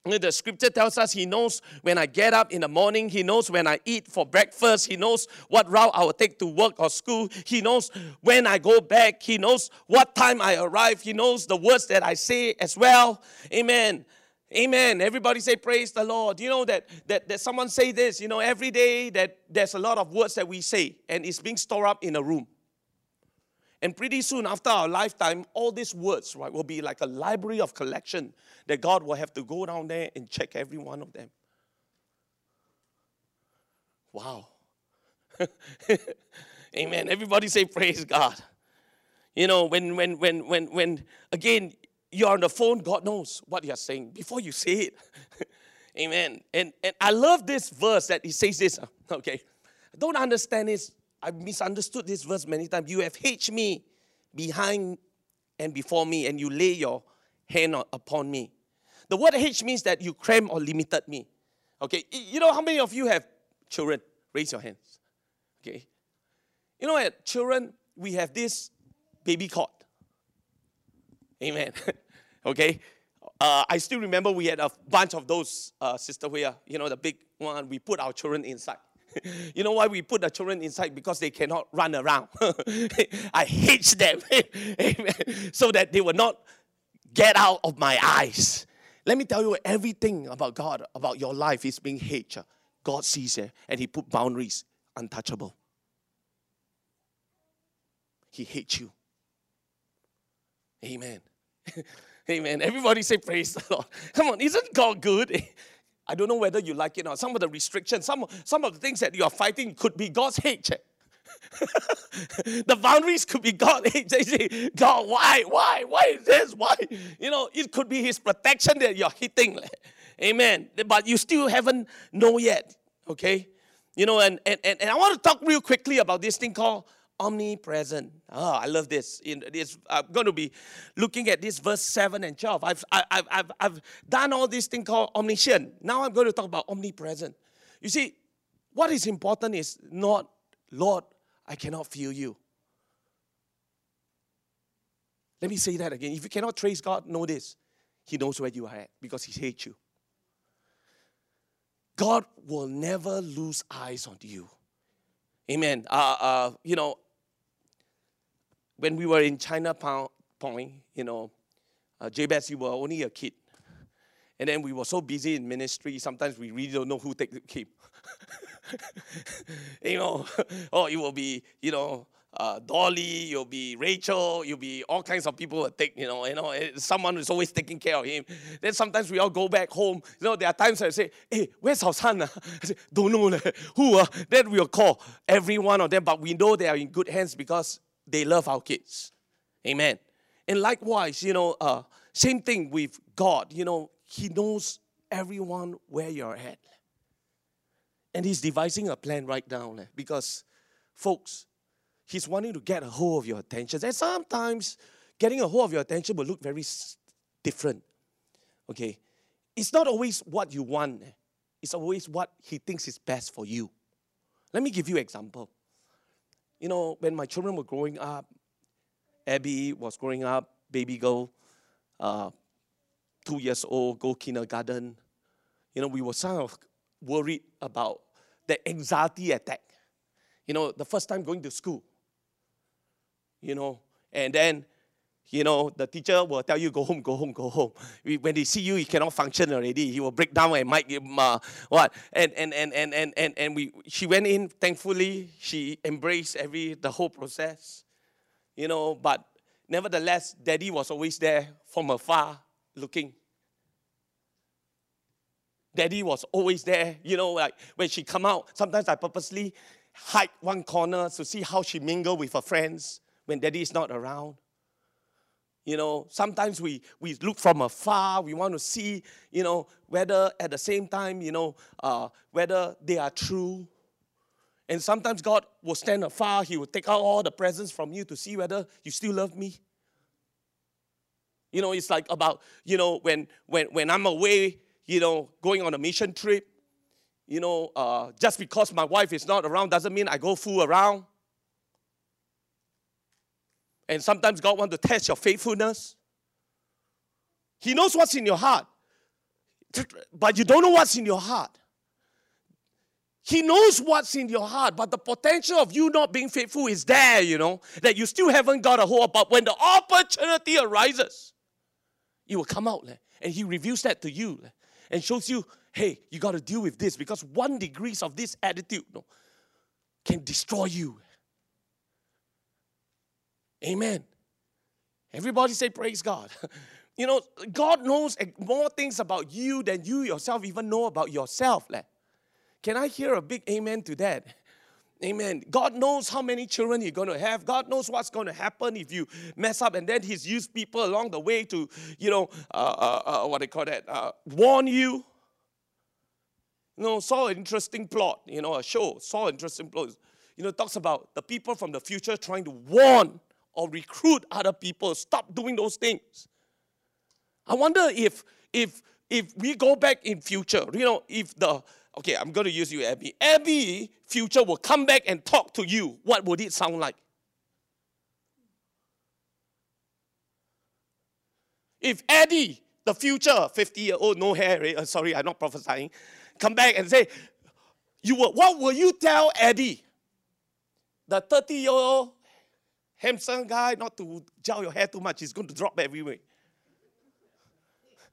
the scripture tells us he knows when I get up in the morning. He knows when I eat for breakfast. He knows what route I will take to work or school. He knows when I go back. He knows what time I arrive. He knows the words that I say as well. Amen. Amen. Everybody say praise the Lord. You know that, that, that someone say this, you know, every day that there's a lot of words that we say and it's being stored up in a room. And pretty soon, after our lifetime, all these words right, will be like a library of collection that God will have to go down there and check every one of them. Wow. Amen. Everybody say praise God. You know, when when when when when again you're on the phone, God knows what you're saying before you say it. Amen. And and I love this verse that he says this. Okay. I don't understand this I misunderstood this verse many times. You have hedged me behind and before me, and you lay your hand upon me. The word hedge means that you cram or limited me. Okay, you know how many of you have children? Raise your hands. Okay, you know, what? children, we have this baby cot. Amen. okay, uh, I still remember we had a bunch of those, uh, Sister Huya, you know, the big one. We put our children inside. you know why we put the children inside? Because they cannot run around. I hate them. Amen. So that they will not get out of my eyes. Let me tell you everything about God, about your life is being hated. God sees it and He put boundaries untouchable. He hates you. Amen. Amen. Everybody say praise the Lord. Come on, isn't God good? I don't know whether you like it or. Some of the restrictions, some, some of the things that you are fighting could be God's hate. the boundaries could be God. God, why? Why? Why is this? Why? You know, it could be His protection that you're hitting. Amen. But you still haven't know yet. Okay? You know, and, and, and I want to talk real quickly about this thing called omnipresent. Oh, I love this. I'm going to be looking at this verse 7 and 12. I've, I, have I've, I've done all this thing called omniscient. Now I'm going to talk about omnipresent. You see, what is important is not, Lord, I cannot feel you. Let me say that again. If you cannot trace God, know this. He knows where you are at because He hates you. God will never lose eyes on you. Amen. Uh, uh, you know, when we were in China Point, you know, uh, Jabez, you were only a kid. And then we were so busy in ministry, sometimes we really don't know who take kid. you know, oh, it will be, you know, uh, Dolly, you'll be Rachel, you'll be all kinds of people will take, you know, you know, someone is always taking care of him. Then sometimes we all go back home. You know, there are times I say, hey, where's our son? I say, don't know. Who? Uh? Then we'll call every one of them, but we know they are in good hands because they love our kids. Amen. And likewise, you know, uh, same thing with God. You know, He knows everyone where you're at. And He's devising a plan right now because, folks, He's wanting to get a hold of your attention. And sometimes getting a hold of your attention will look very different. Okay? It's not always what you want, it's always what He thinks is best for you. Let me give you an example. You know, when my children were growing up, Abby was growing up, baby girl, uh, two years old, go kindergarten. You know, we were sort of worried about the anxiety attack. You know, the first time going to school, you know, and then, you know, the teacher will tell you, go home, go home, go home. When they see you, he cannot function already. He will break down and might give uh, what. And, and, and, and, and, and, and we, she went in, thankfully, she embraced every, the whole process, you know, but nevertheless, daddy was always there from afar looking. Daddy was always there, you know, like when she come out, sometimes I purposely hide one corner to see how she mingle with her friends when daddy is not around. You know, sometimes we, we look from afar, we want to see, you know, whether at the same time, you know, uh, whether they are true. And sometimes God will stand afar, He will take out all the presents from you to see whether you still love me. You know, it's like about, you know, when when when I'm away, you know, going on a mission trip, you know, uh, just because my wife is not around doesn't mean I go fool around. And sometimes God wants to test your faithfulness. He knows what's in your heart, but you don't know what's in your heart. He knows what's in your heart, but the potential of you not being faithful is there, you know, that you still haven't got a hold. But when the opportunity arises, it will come out. And He reveals that to you and shows you, hey, you got to deal with this because one degrees of this attitude can destroy you. Amen. Everybody say, Praise God. You know, God knows more things about you than you yourself even know about yourself. Can I hear a big amen to that? Amen. God knows how many children you're going to have. God knows what's going to happen if you mess up. And then He's used people along the way to, you know, uh, uh, uh, what they call that, uh, warn you. You know, saw an interesting plot, you know, a show, saw an interesting plot. You know, talks about the people from the future trying to warn or recruit other people. Stop doing those things. I wonder if if if we go back in future, you know, if the okay, I'm to use you, Abby. Abby, future will come back and talk to you. What would it sound like? If Eddie, the future 50 year old, no hair, uh, sorry, I'm not prophesying, come back and say, you will, what will you tell Eddie? The 30 year old handsome guy, not to gel your hair too much, he's going to drop everywhere.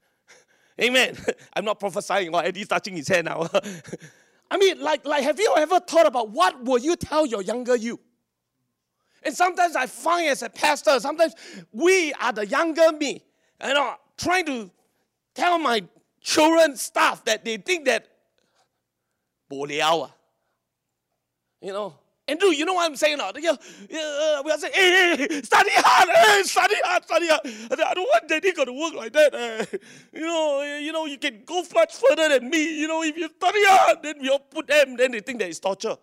Amen. I'm not prophesying or Eddie's touching his hair now. I mean, like, like, have you ever thought about what will you tell your younger you? And sometimes I find as a pastor, sometimes we are the younger me, you know, trying to tell my children stuff that they think that, ah. you know, Andrew, you know what I'm saying now? Yeah, yeah, we are saying, hey, hey, study hard, hey, study hard, study hard. I don't want daddy got to work like that. Eh. You know, you know, you can go much further than me. You know, if you study hard, then we all put them, then they think that it's torture.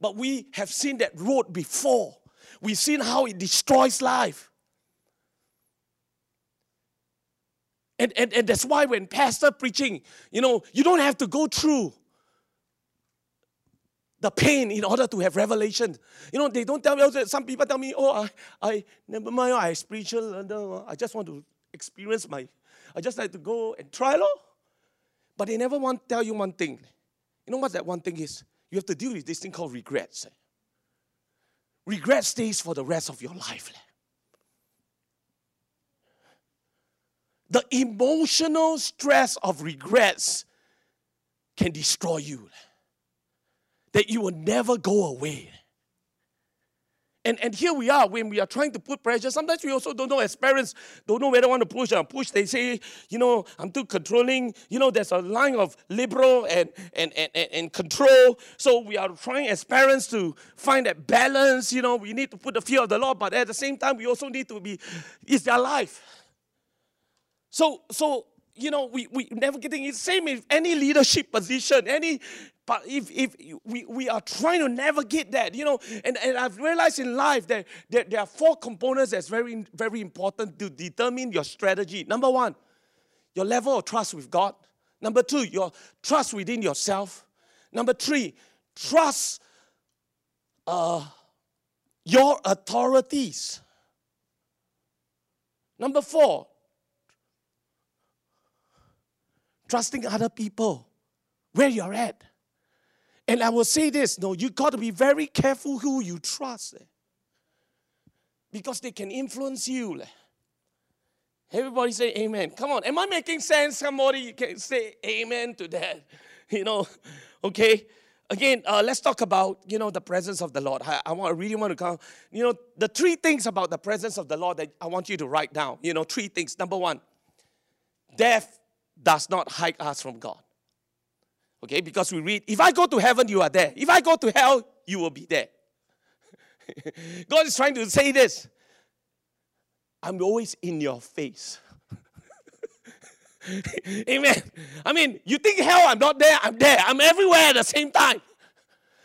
But we have seen that road before. We've seen how it destroys life. And, and, and that's why when pastor preaching, you know, you don't have to go through the pain in order to have revelation. You know, they don't tell me, some people tell me, oh, I, I never mind, I spiritual, uh, I just want to experience my, I just like to go and try, lor. But they never want to tell you one thing. You know what that one thing is? You have to deal with this thing called regrets. Eh? Regret stays for the rest of your life. The emotional stress of regrets can destroy you that you will never go away. And, and here we are when we are trying to put pressure. Sometimes we also don't know as parents, don't know whether they want to push or push. They say, you know, I'm too controlling. You know, there's a line of liberal and, and, and, and control. So we are trying as parents to find that balance. You know, we need to put the fear of the Lord, but at the same time, we also need to be, it's their life. So, so you know, we, we never getting it. Same in any leadership position, any but if, if we, we are trying to navigate that, you know, and, and I've realized in life that there, there are four components that's very, very important to determine your strategy. Number one, your level of trust with God. Number two, your trust within yourself. Number three, trust uh, your authorities. Number four, trusting other people where you're at. And I will say this no, you got to be very careful who you trust. Eh? Because they can influence you. Eh? Everybody say amen. Come on. Am I making sense? Somebody can say amen to that. You know, okay. Again, uh, let's talk about you know the presence of the Lord. I, I, want, I really want to come. You know, the three things about the presence of the Lord that I want you to write down. You know, three things. Number one, death does not hide us from God. Okay, because we read, if I go to heaven, you are there. If I go to hell, you will be there. God is trying to say this I'm always in your face. Amen. I mean, you think hell, I'm not there, I'm there. I'm everywhere at the same time.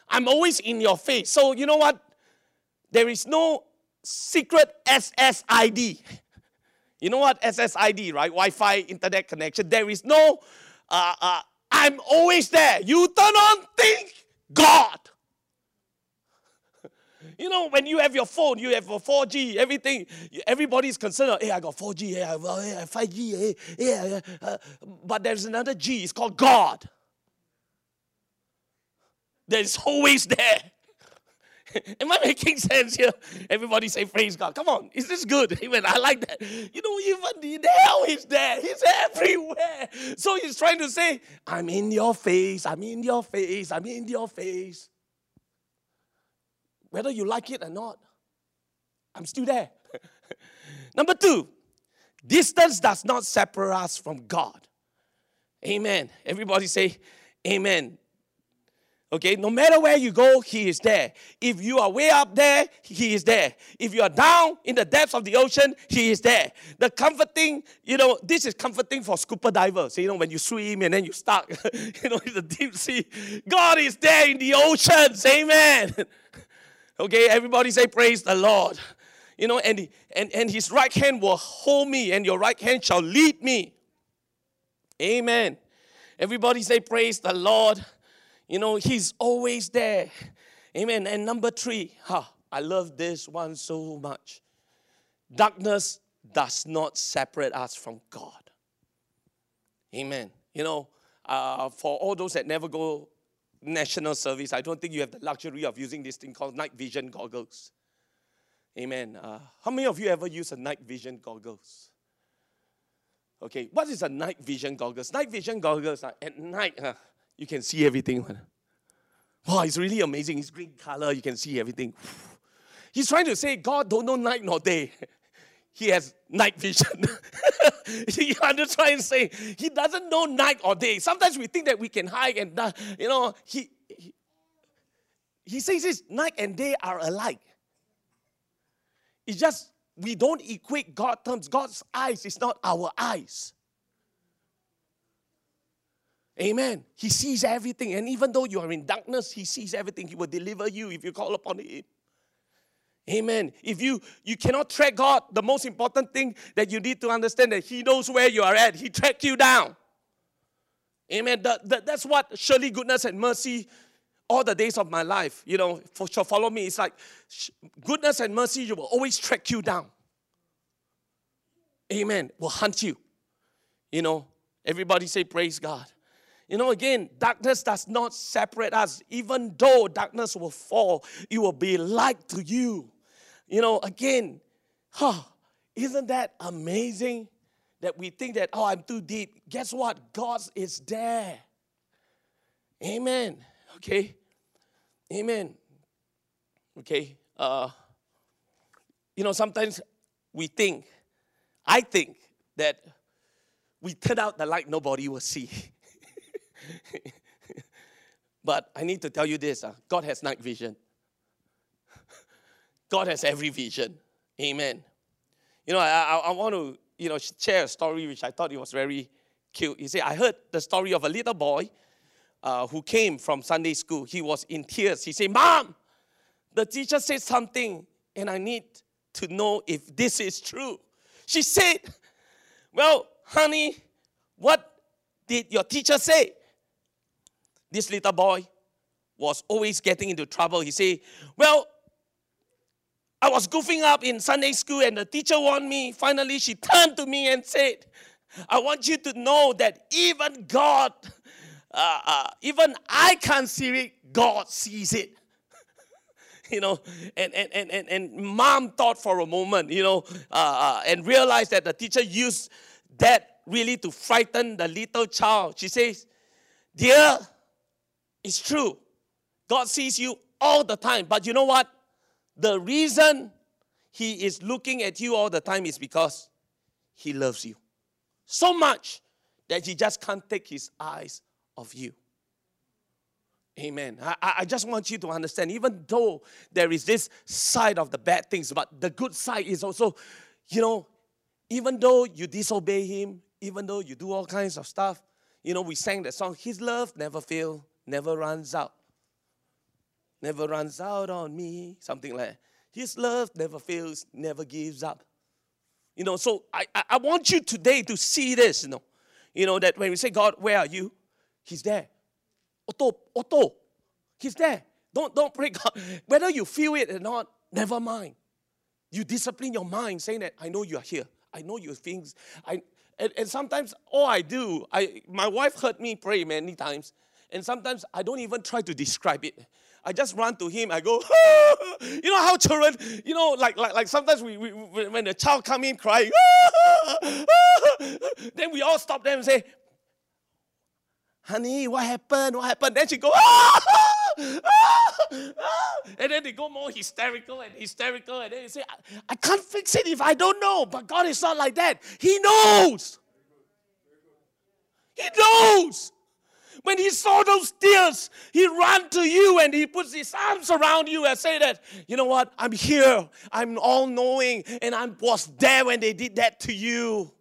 I'm always in your face. So, you know what? There is no secret SSID. You know what? SSID, right? Wi Fi internet connection. There is no uh, uh, I'm always there. You turn on, think God. You know, when you have your phone, you have a 4G, everything, everybody's concerned, hey, I got 4G, hey, I have 5G, hey, yeah, uh, but there's another G, it's called God. That is always there. Am I making sense here? Everybody say praise God. Come on, is this good? Amen. I like that. You know, even the hell is there. He's everywhere. So he's trying to say, I'm in your face, I'm in your face, I'm in your face. Whether you like it or not, I'm still there. Number two, distance does not separate us from God. Amen. Everybody say, Amen. Okay, no matter where you go, He is there. If you are way up there, He is there. If you are down in the depths of the ocean, He is there. The comforting, you know, this is comforting for scuba divers. You know, when you swim and then you stuck, you know, in the deep sea, God is there in the oceans. Amen. okay, everybody say, Praise the Lord. You know, and, and, and His right hand will hold me, and your right hand shall lead me. Amen. Everybody say, Praise the Lord. You know, He's always there. Amen. And number three, huh, I love this one so much. Darkness does not separate us from God. Amen. You know, uh, for all those that never go national service, I don't think you have the luxury of using this thing called night vision goggles. Amen. Uh, how many of you ever use a night vision goggles? Okay, what is a night vision goggles? Night vision goggles are at night. Huh? You can see everything. Wow, it's really amazing. It's green color, you can see everything. He's trying to say God don't know night nor day. He has night vision. you understand and say he doesn't know night or day. Sometimes we think that we can hide and uh, you know he, he he says this night and day are alike. It's just we don't equate God terms. God's eyes is not our eyes. Amen. He sees everything. And even though you are in darkness, He sees everything. He will deliver you if you call upon Him. Amen. If you you cannot track God, the most important thing that you need to understand that He knows where you are at. He track you down. Amen. That, that, that's what surely goodness and mercy all the days of my life, you know, for, follow me. It's like goodness and mercy, you will always track you down. Amen. Will hunt you. You know, everybody say, Praise God. You know, again, darkness does not separate us. Even though darkness will fall, it will be light to you. You know, again, huh, isn't that amazing that we think that, oh, I'm too deep? Guess what? God is there. Amen. Okay? Amen. Okay? Uh, you know, sometimes we think, I think that we turn out the light nobody will see. but I need to tell you this uh, God has night vision. God has every vision. Amen. You know, I, I, I want to, you know, share a story which I thought it was very cute. You see, I heard the story of a little boy uh, who came from Sunday school. He was in tears. He said, Mom, the teacher said something, and I need to know if this is true. She said, Well, honey, what did your teacher say? This little boy was always getting into trouble. He said, Well, I was goofing up in Sunday school and the teacher warned me. Finally, she turned to me and said, I want you to know that even God, uh, uh, even I can't see it, God sees it. you know, and, and, and, and, and mom thought for a moment, you know, uh, uh, and realized that the teacher used that really to frighten the little child. She says, Dear, it's true. God sees you all the time. But you know what? The reason He is looking at you all the time is because He loves you so much that He just can't take His eyes off you. Amen. I, I just want you to understand, even though there is this side of the bad things, but the good side is also, you know, even though you disobey Him, even though you do all kinds of stuff, you know, we sang that song, His love never fails, never runs out never runs out on me, something like that. His love never fails, never gives up. You know, so I, I want you today to see this, you know. You know, that when we say, God, where are you? He's there. Otto, Otto, He's there. Don't, don't pray God. Whether you feel it or not, never mind. You discipline your mind saying that, I know you are here. I know your things. I, and, and sometimes all I do, I, my wife heard me pray many times, and sometimes I don't even try to describe it. I just run to him. I go, ah! you know how children, you know, like like, like sometimes we, we when the child come in crying, ah! Ah! then we all stop them and say, honey, what happened? What happened? Then she go, and then they go more hysterical and hysterical, and then they say, I, I can't fix it if I don't know. But God is not like that. He knows. He knows. When he saw those tears, he ran to you and he puts his arms around you and say that, you know what, I'm here. I'm all knowing and I was there when they did that to you.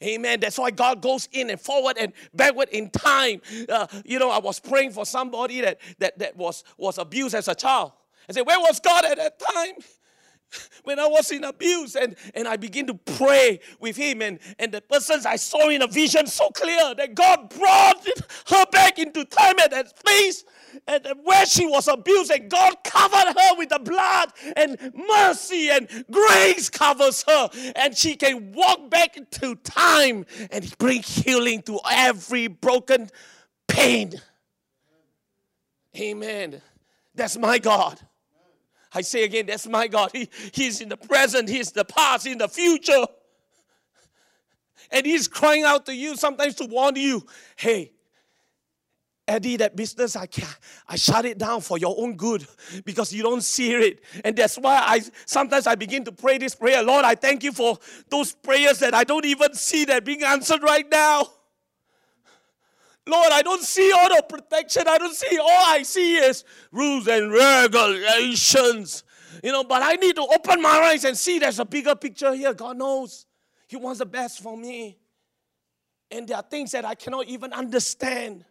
Amen. That's why God goes in and forward and backward in time. Uh, you know, I was praying for somebody that, that, that was, was abused as a child. I said, Where was God at that time? When I was in abuse and, and I begin to pray with him and, and the persons I saw in a vision so clear that God brought her back into time at that place and where she was abused and God covered her with the blood and mercy and grace covers her and she can walk back into time and bring healing to every broken pain. Amen. That's my God. I say again, that's my God. He, he's in the present, He's the past, in the future. And He's crying out to you sometimes to warn you hey, Eddie, that business, I can't, I shut it down for your own good because you don't see it. And that's why I sometimes I begin to pray this prayer. Lord, I thank you for those prayers that I don't even see that being answered right now. Lord, I don't see all the protection. I don't see, all I see is rules and regulations. You know, but I need to open my eyes and see there's a bigger picture here. God knows He wants the best for me. And there are things that I cannot even understand.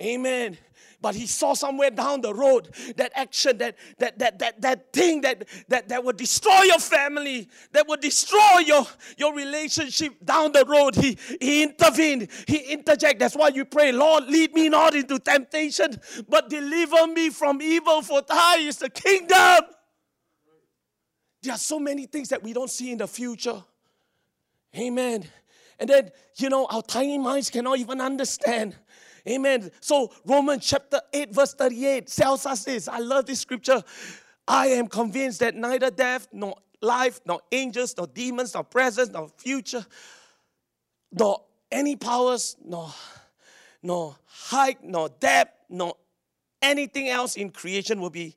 Amen. But he saw somewhere down the road that action, that that that that, that thing that, that that would destroy your family, that would destroy your, your relationship down the road. He he intervened, he interject. That's why you pray, Lord, lead me not into temptation, but deliver me from evil, for thine is the kingdom. There are so many things that we don't see in the future. Amen. And then, you know, our tiny minds cannot even understand. Amen. So, Romans chapter 8, verse 38 tells us this. I love this scripture. I am convinced that neither death, nor life, nor angels, nor demons, nor presence, nor future, nor any powers, nor, nor height, nor depth, nor anything else in creation will be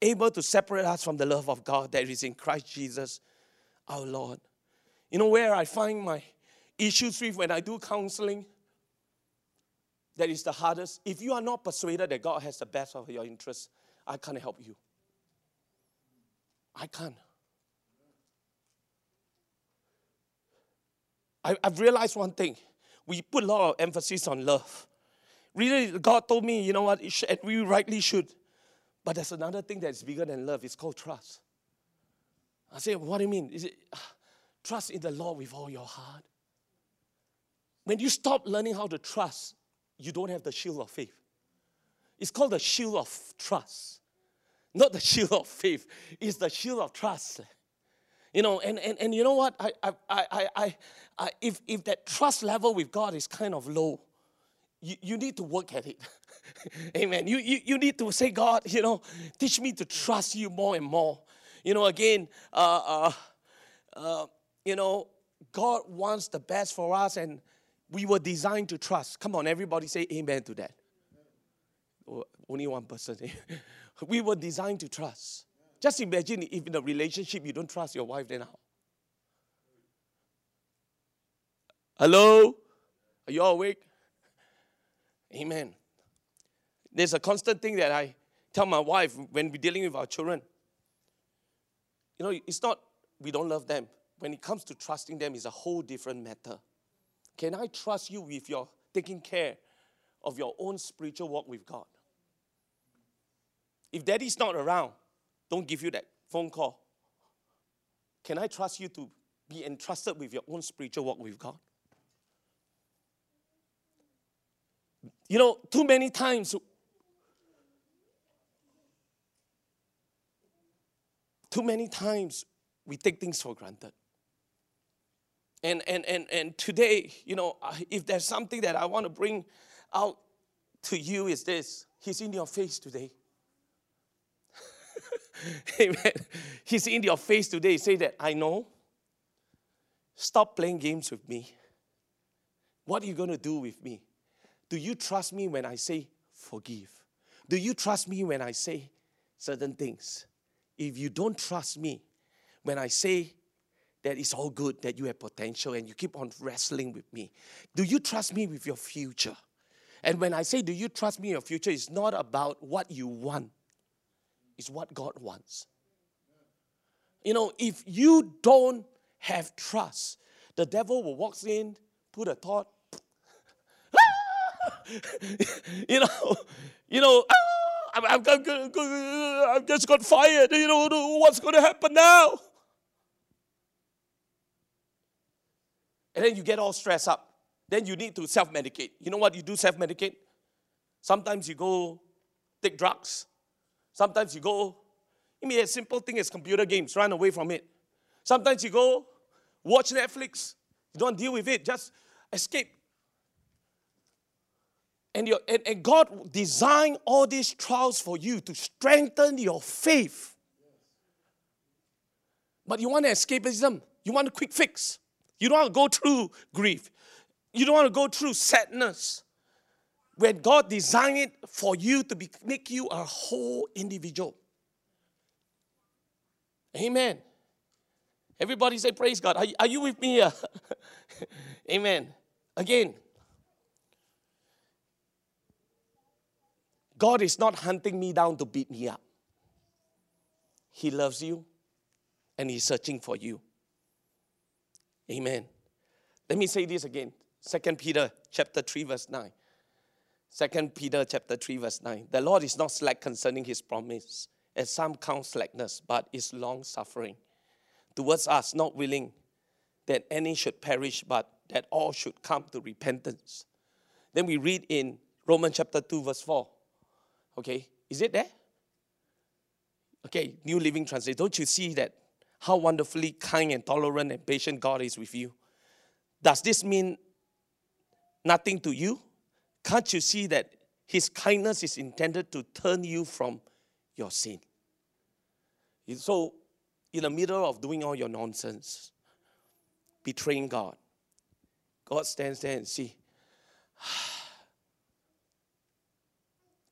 able to separate us from the love of God that is in Christ Jesus our Lord. You know where I find my issues with when I do counseling? That is the hardest. If you are not persuaded that God has the best of your interests, I can't help you. I can't. I, have realized one thing. We put a lot of emphasis on love. Really, God told me, you know what, and we rightly should. But there's another thing that's bigger than love. It's called trust. I say, what do you mean? Is it trust in the Lord with all your heart? When you stop learning how to trust, you don't have the shield of faith. It's called the shield of trust. Not the shield of faith, it's the shield of trust. You know, and, and, and you know what? I, I, I, I, I, if, if that trust level with God is kind of low, you, you need to work at it. Amen. You, you, you need to say, God, you know, teach me to trust you more and more. You know, again, uh, uh, uh, you know, God wants the best for us and we were designed to trust. Come on, everybody say amen to that. Oh, only one person. we were designed to trust. Just imagine if in a relationship you don't trust your wife, then how? Hello? Are you all awake? Amen. There's a constant thing that I tell my wife when we're dealing with our children. You know, it's not we don't love them. When it comes to trusting them, it's a whole different matter. Can I trust you with your taking care of your own spiritual walk with God? If daddy's not around, don't give you that phone call. Can I trust you to be entrusted with your own spiritual walk with God? You know, too many times, too many times we take things for granted. And, and, and, and today, you know, if there's something that I want to bring out to you is this He's in your face today. Amen. He's in your face today. Say that, I know. Stop playing games with me. What are you going to do with me? Do you trust me when I say forgive? Do you trust me when I say certain things? If you don't trust me when I say that it's all good, that you have potential and you keep on wrestling with me, do you trust me with your future? And when I say, do you trust me in your future, it's not about what you want, it's what God wants. You know, if you don't have trust, the devil will walk in, put a thought, you know, you know, ah, I'm, I'm, I'm, just got fired. You know, what's going to happen now? And then you get all stressed up. Then you need to self medicate. You know what you do self medicate? Sometimes you go take drugs. Sometimes you go, I mean, a simple thing as computer games, run away from it. Sometimes you go watch Netflix. You don't deal with it, just escape. And, and, and God designed all these trials for you to strengthen your faith. But you want escapism, you want a quick fix. You don't want to go through grief, you don't want to go through sadness. When God designed it for you to be, make you a whole individual. Amen. Everybody say, Praise God. Are, are you with me here? Amen. Again, God is not hunting me down to beat me up. He loves you and He's searching for you. Amen. Let me say this again. Second Peter chapter 3, verse 9. Second Peter chapter 3, verse 9. The Lord is not slack concerning his promise, as some count slackness, but is long suffering towards us, not willing that any should perish, but that all should come to repentance. Then we read in Romans chapter 2, verse 4. Okay, is it there? Okay, New Living Translation. Don't you see that how wonderfully kind and tolerant and patient God is with you? Does this mean nothing to you? Can't you see that His kindness is intended to turn you from your sin? So, in the middle of doing all your nonsense, betraying God, God stands there and see,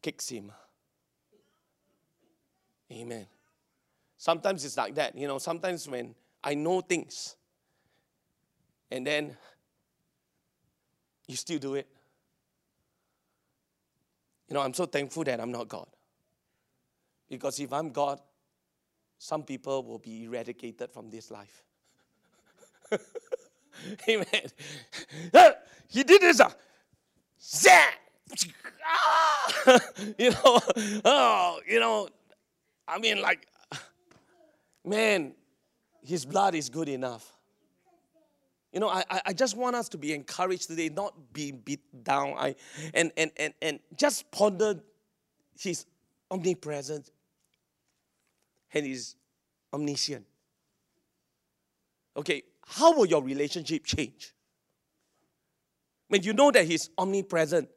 kicks him. Amen. Sometimes it's like that. You know, sometimes when I know things and then you still do it. You know, I'm so thankful that I'm not God. Because if I'm God, some people will be eradicated from this life. Amen. he did this. Uh, you know, oh, you know, I mean, like, man, his blood is good enough. You know, I, I just want us to be encouraged today, not be beat down. I, and, and, and, and just ponder his omnipresent and his omniscient. Okay, how will your relationship change? When you know that he's omnipresent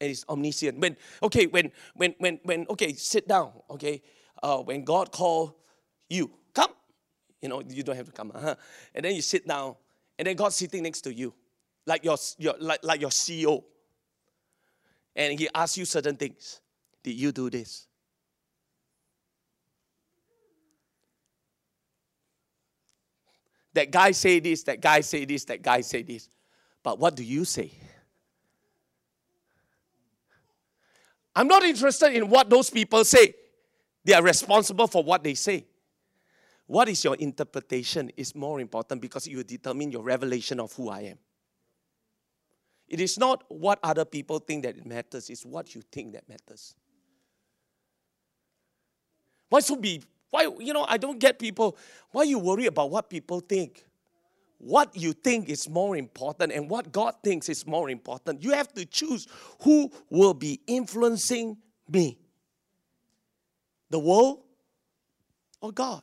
and he's omniscient. When, okay, when, when, when, when, okay, sit down, okay, uh, when God call you, come. You know, you don't have to come. Uh-huh. And then you sit down, and then God's sitting next to you, like your, your, like, like your CEO. And he asks you certain things. Did you do this? That guy say this, that guy say this, that guy say this. But what do you say? I'm not interested in what those people say. They are responsible for what they say. What is your interpretation is more important because you determine your revelation of who I am. It is not what other people think that matters, it's what you think that matters. Why so be why you know I don't get people why you worry about what people think? What you think is more important and what God thinks is more important. You have to choose who will be influencing me the world or God.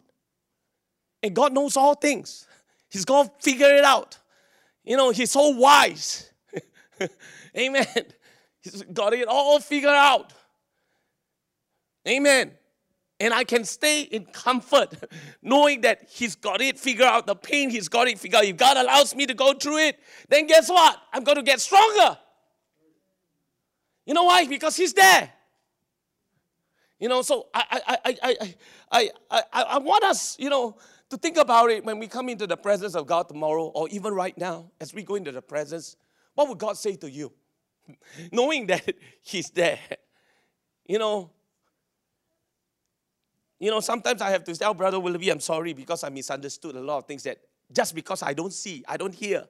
And God knows all things. He's going to figure it out. You know, He's so wise. Amen. He's got it all figured out. Amen. And I can stay in comfort knowing that He's got it figured out. The pain, He's got it figured out. If God allows me to go through it, then guess what? I'm going to get stronger. You know why? Because He's there. You know, so I, I, I, I, I, I, I want us, you know, to think about it when we come into the presence of God tomorrow, or even right now, as we go into the presence. What would God say to you? Knowing that He's there. You know, you know, sometimes I have to tell oh, Brother Willoughby, I'm sorry because I misunderstood a lot of things that just because I don't see, I don't hear,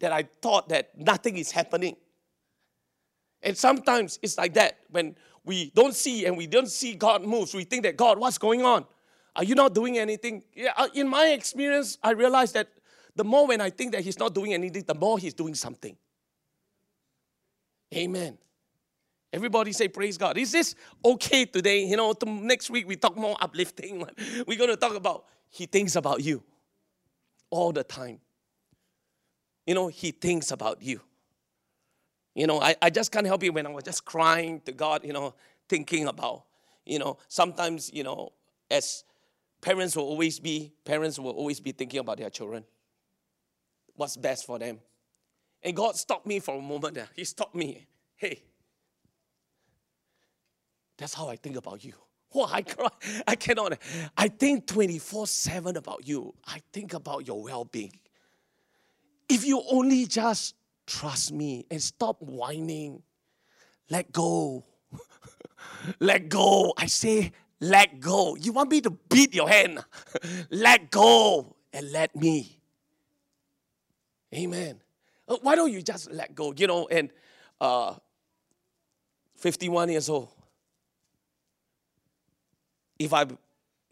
that I thought that nothing is happening. And sometimes it's like that when we don't see and we don't see God moves. We think that God, what's going on? Are you not doing anything? Yeah, uh, in my experience, I realized that the more when I think that He's not doing anything, the more He's doing something. Amen. Everybody say praise God. Is this okay today? You know, next week we talk more uplifting. We're going to talk about He thinks about you all the time. You know, He thinks about you. You know, I, I just can't help it when I was just crying to God, you know, thinking about, you know, sometimes, you know, as parents will always be, parents will always be thinking about their children. What's best for them. And God stopped me for a moment there. He stopped me. Hey, that's how I think about you. Oh, I cry. I cannot. Eh? I think 24 7 about you. I think about your well being. If you only just Trust me and stop whining. Let go. let go. I say, let go. You want me to beat your hand? let go and let me. Amen. Uh, why don't you just let go? You know, and uh, 51 years old. If I've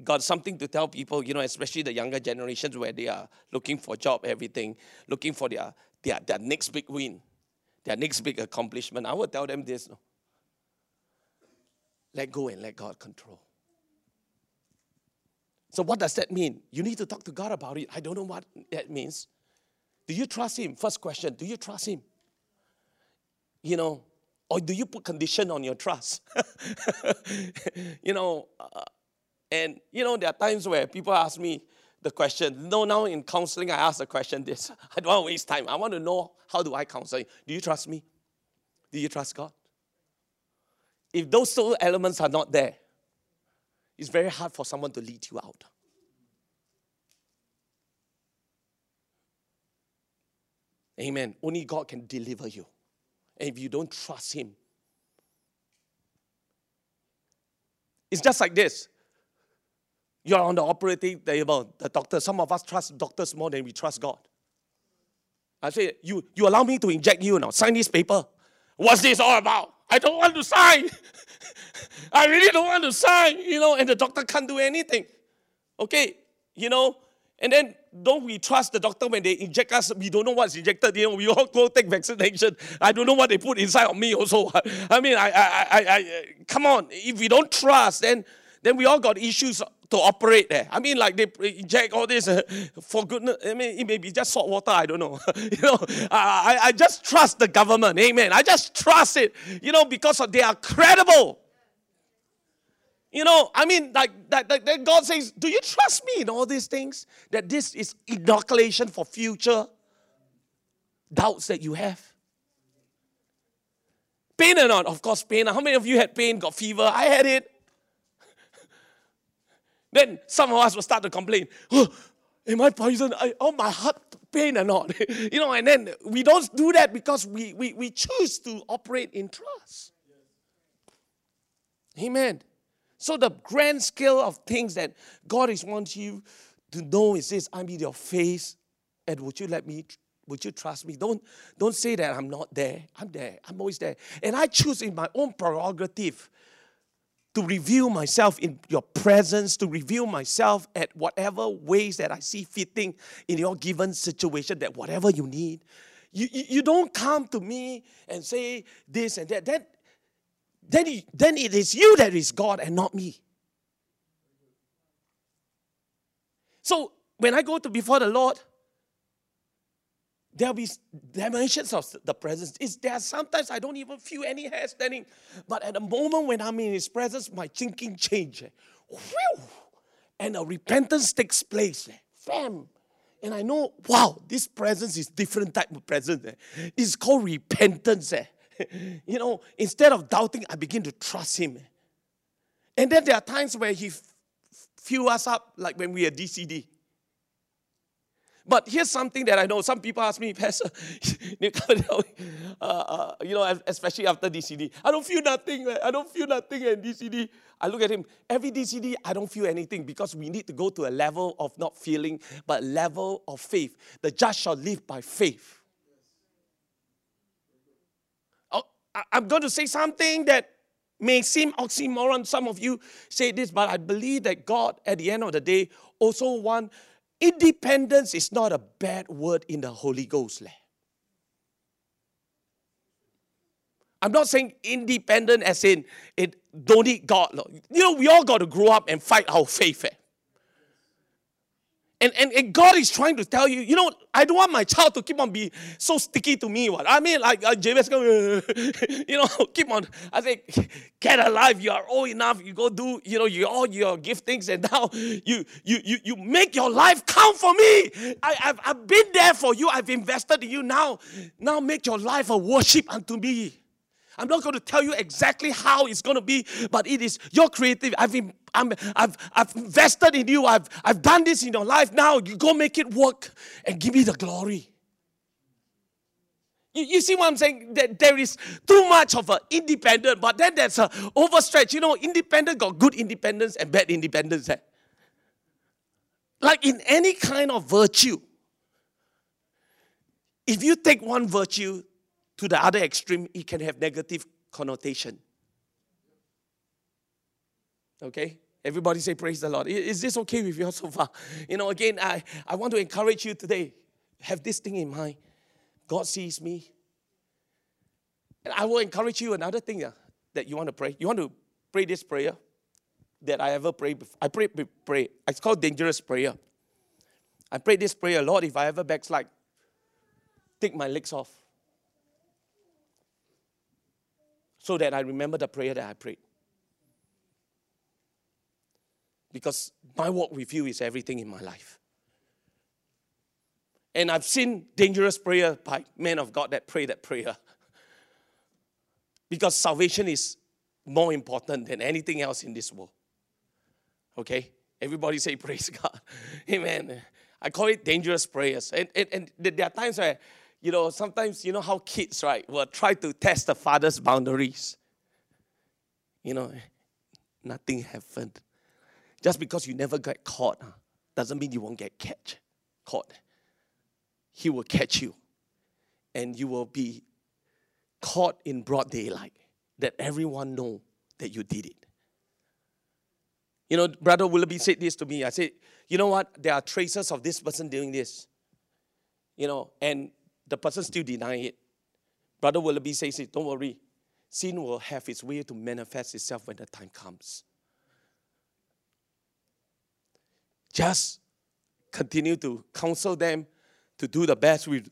got something to tell people, you know, especially the younger generations where they are looking for job, everything, looking for their, their, their next big win, their next big accomplishment, I would tell them this. No? Let go and let God control. So, what does that mean? You need to talk to God about it. I don't know what that means. Do you trust Him? First question Do you trust Him? You know, or do you put condition on your trust? you know, uh, and you know, there are times where people ask me the question. No, now in counseling, I ask the question this. I don't want to waste time. I want to know how do I counsel you? Do you trust me? Do you trust God? If those two elements are not there, it's very hard for someone to lead you out. Amen. Only God can deliver you. And if you don't trust Him, it's just like this. You're on the operating table, the doctor. Some of us trust doctors more than we trust God. I say, you, you allow me to inject you now. Sign this paper. What's this all about? I don't want to sign. I really don't want to sign, you know, and the doctor can't do anything. Okay, you know, and then don't we trust the doctor when they inject us? We don't know what's injected. You know, we all go take vaccination. I don't know what they put inside of me also. I mean, I, I, I, I, come on. If we don't trust, then then we all got issues to operate there. I mean, like they inject all this for goodness. I mean, it may be just salt water. I don't know. you know, I, I just trust the government. Amen. I just trust it. You know, because they are credible. You know, I mean, like that, that, that God says, Do you trust me in all these things? That this is inoculation for future doubts that you have. Pain or not? Of course, pain. How many of you had pain, got fever? I had it. then some of us will start to complain, oh, Am I poisoned? I, oh, my heart pain or not? you know, and then we don't do that because we, we, we choose to operate in trust. Amen. So the grand scale of things that God is wants you to know is this: I'm in your face, and would you let me? Would you trust me? Don't don't say that I'm not there. I'm there. I'm always there, and I choose in my own prerogative to reveal myself in your presence, to reveal myself at whatever ways that I see fitting in your given situation. That whatever you need, you, you, you don't come to me and say this and that. That then, he, then it is you that is God and not me. So when I go to before the Lord, there'll be dimensions of the presence. It's, there sometimes I don't even feel any hair standing, but at the moment when I'm in His presence, my thinking changes. Eh. And a repentance takes place. Eh. Fam. And I know, wow, this presence is different type of presence. Eh. It's called repentance. you know, instead of doubting, I begin to trust Him. And then there are times where He f- us up, like when we are DCD. But here's something that I know. Some people ask me, Pastor, uh, uh, you know, especially after DCD, I don't feel nothing. I don't feel nothing in DCD. I look at him, every DCD, I don't feel anything because we need to go to a level of not feeling, but level of faith. The just shall live by faith. I'm going to say something that may seem oxymoron. Some of you say this, but I believe that God, at the end of the day, also want independence is not a bad word in the Holy Ghost. I'm not saying independent as in it don't need God. You know, we all got to grow up and fight our faith. Eh? And, and, and, God is trying to tell you, you know, I don't want my child to keep on being so sticky to me. What I mean, like uh, James, you know, keep on. I think, get alive. You are old enough. You go do, you know, you all your giftings, and now you you you you make your life count for me. I, have I've been there for you. I've invested in you. Now, now make your life a worship unto me. I'm not going to tell you exactly how it's going to be, but it is your creative. I've, i have I've invested in you. I've, I've done this in your life. Now you go make it work and give me the glory. You, you see what I'm saying? That there is too much of an independent, but then there's a overstretch. You know, independent got good independence and bad independence. Eh? Like in any kind of virtue, if you take one virtue to the other extreme, it can have negative connotation. Okay? Everybody say, Praise the Lord. Is this okay with you so far? You know, again, I, I want to encourage you today. Have this thing in mind. God sees me. And I will encourage you another thing uh, that you want to pray. You want to pray this prayer that I ever prayed before. I pray, pray. It's called dangerous prayer. I prayed this prayer, Lord, if I ever backslide, take my legs off. So that I remember the prayer that I prayed. Because my walk with you is everything in my life. And I've seen dangerous prayer by men of God that pray that prayer. Because salvation is more important than anything else in this world. Okay? Everybody say praise God. Amen. I call it dangerous prayers. And, and, and there are times where, you know, sometimes, you know how kids, right, will try to test the father's boundaries. You know, nothing happened. Just because you never get caught ah, doesn't mean you won't get catch, caught. He will catch you. And you will be caught in broad daylight that everyone know that you did it. You know, Brother Willoughby said this to me. I said, you know what? There are traces of this person doing this. You know, and the person still deny it. Brother Willoughby says it, don't worry. Sin will have its way to manifest itself when the time comes. Just continue to counsel them to do the best with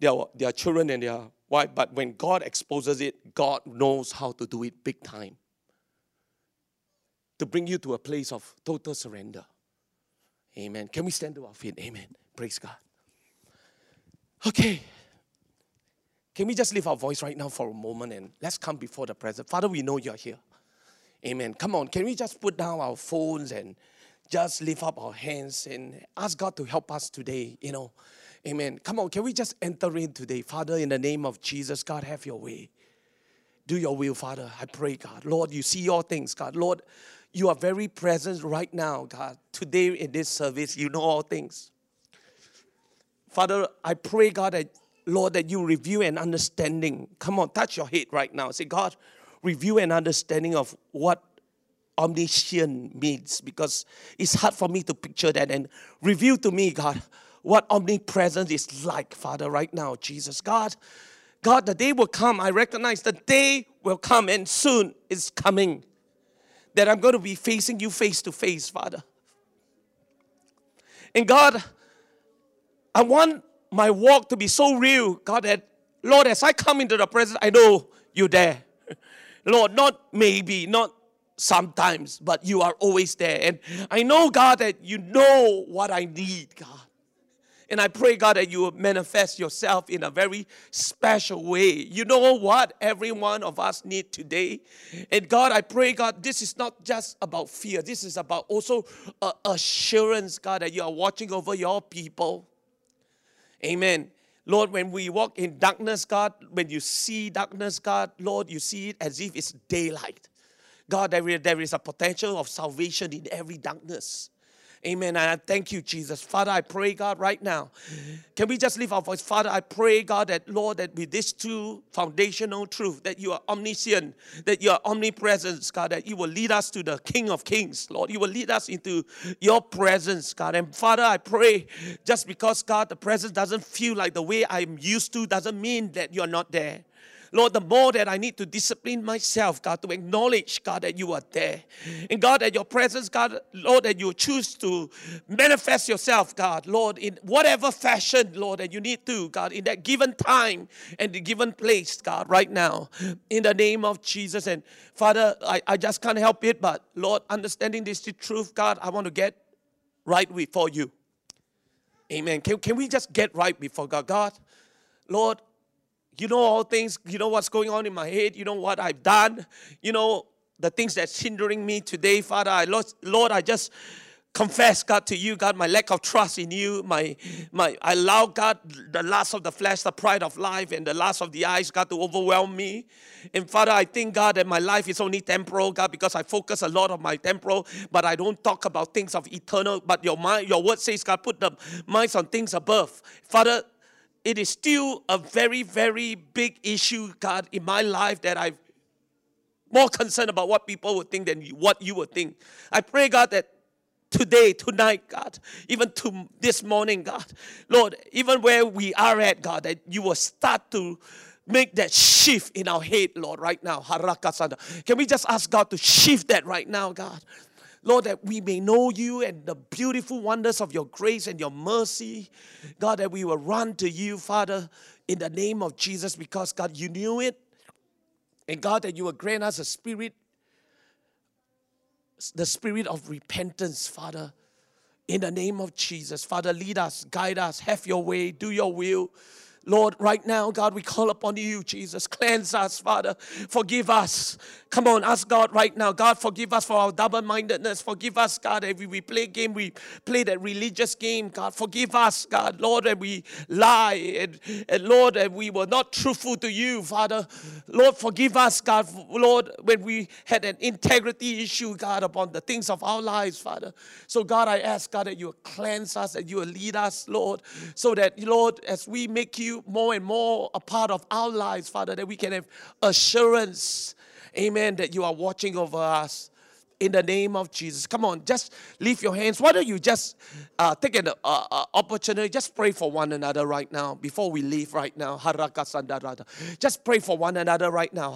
their, their children and their wife. But when God exposes it, God knows how to do it big time to bring you to a place of total surrender. Amen. Can we stand to our feet? Amen. Praise God. Okay. Can we just lift our voice right now for a moment and let's come before the presence? Father, we know you're here. Amen. Come on. Can we just put down our phones and just lift up our hands and ask God to help us today? You know, amen. Come on. Can we just enter in today? Father, in the name of Jesus, God, have your way. Do your will, Father. I pray, God. Lord, you see all things, God. Lord, you are very present right now, God. Today in this service, you know all things. Father, I pray, God, that Lord, that you review an understanding. Come on, touch your head right now. Say, God, review an understanding of what omniscient means because it's hard for me to picture that and reveal to me, God, what omnipresence is like, Father, right now, Jesus. God, God, the day will come. I recognize the day will come and soon is coming that I'm going to be facing you face to face, Father. And God, I want my walk to be so real, God, that Lord, as I come into the presence, I know you're there. Lord, not maybe, not sometimes, but you are always there. And I know, God, that you know what I need, God. And I pray, God, that you manifest yourself in a very special way. You know what every one of us need today? And God, I pray, God, this is not just about fear. This is about also uh, assurance, God, that you are watching over your people. Amen. Lord, when we walk in darkness, God, when you see darkness, God, Lord, you see it as if it's daylight. God, there is, there is a potential of salvation in every darkness. Amen. And I thank you, Jesus. Father, I pray, God, right now. Can we just lift our voice? Father, I pray, God, that, Lord, that with this two foundational truth, that you are omniscient, that you are omnipresent, God, that you will lead us to the King of Kings, Lord. You will lead us into your presence, God. And Father, I pray, just because, God, the presence doesn't feel like the way I'm used to, doesn't mean that you're not there. Lord, the more that I need to discipline myself, God, to acknowledge, God, that you are there. And God, that your presence, God, Lord, that you choose to manifest yourself, God, Lord, in whatever fashion, Lord, that you need to, God, in that given time and the given place, God, right now, in the name of Jesus. And Father, I, I just can't help it, but Lord, understanding this truth, God, I want to get right before you. Amen. Can, can we just get right before God? God, Lord, you know all things. You know what's going on in my head. You know what I've done. You know the things that's hindering me today, Father. I lost, Lord, I just confess, God, to you, God, my lack of trust in you. My, my, I allow, God, the lust of the flesh, the pride of life, and the lust of the eyes, God, to overwhelm me. And Father, I think, God, that my life is only temporal, God, because I focus a lot on my temporal, but I don't talk about things of eternal. But your mind, your word says, God, put the minds on things above. Father, it is still a very, very big issue, God, in my life that I've more concerned about what people would think than what you would think. I pray, God, that today, tonight, God, even to this morning, God, Lord, even where we are at, God, that you will start to make that shift in our head, Lord, right now. Can we just ask God to shift that right now, God? Lord, that we may know you and the beautiful wonders of your grace and your mercy. God, that we will run to you, Father, in the name of Jesus, because God, you knew it. And God, that you will grant us a spirit, the spirit of repentance, Father, in the name of Jesus. Father, lead us, guide us, have your way, do your will. Lord, right now, God, we call upon you, Jesus. Cleanse us, Father. Forgive us. Come on, ask God right now. God, forgive us for our double mindedness. Forgive us, God, every we play game, we play that religious game. God, forgive us, God, Lord, that we lie. And, and Lord, that we were not truthful to you, Father. Lord, forgive us, God, Lord, when we had an integrity issue, God, upon the things of our lives, Father. So, God, I ask, God, that you cleanse us, and you lead us, Lord, so that, Lord, as we make you more and more a part of our lives, Father, that we can have assurance, amen, that you are watching over us in the name of Jesus. Come on, just lift your hands. Why don't you just uh, take an uh, uh, opportunity, just pray for one another right now before we leave right now. Just pray for one another right now.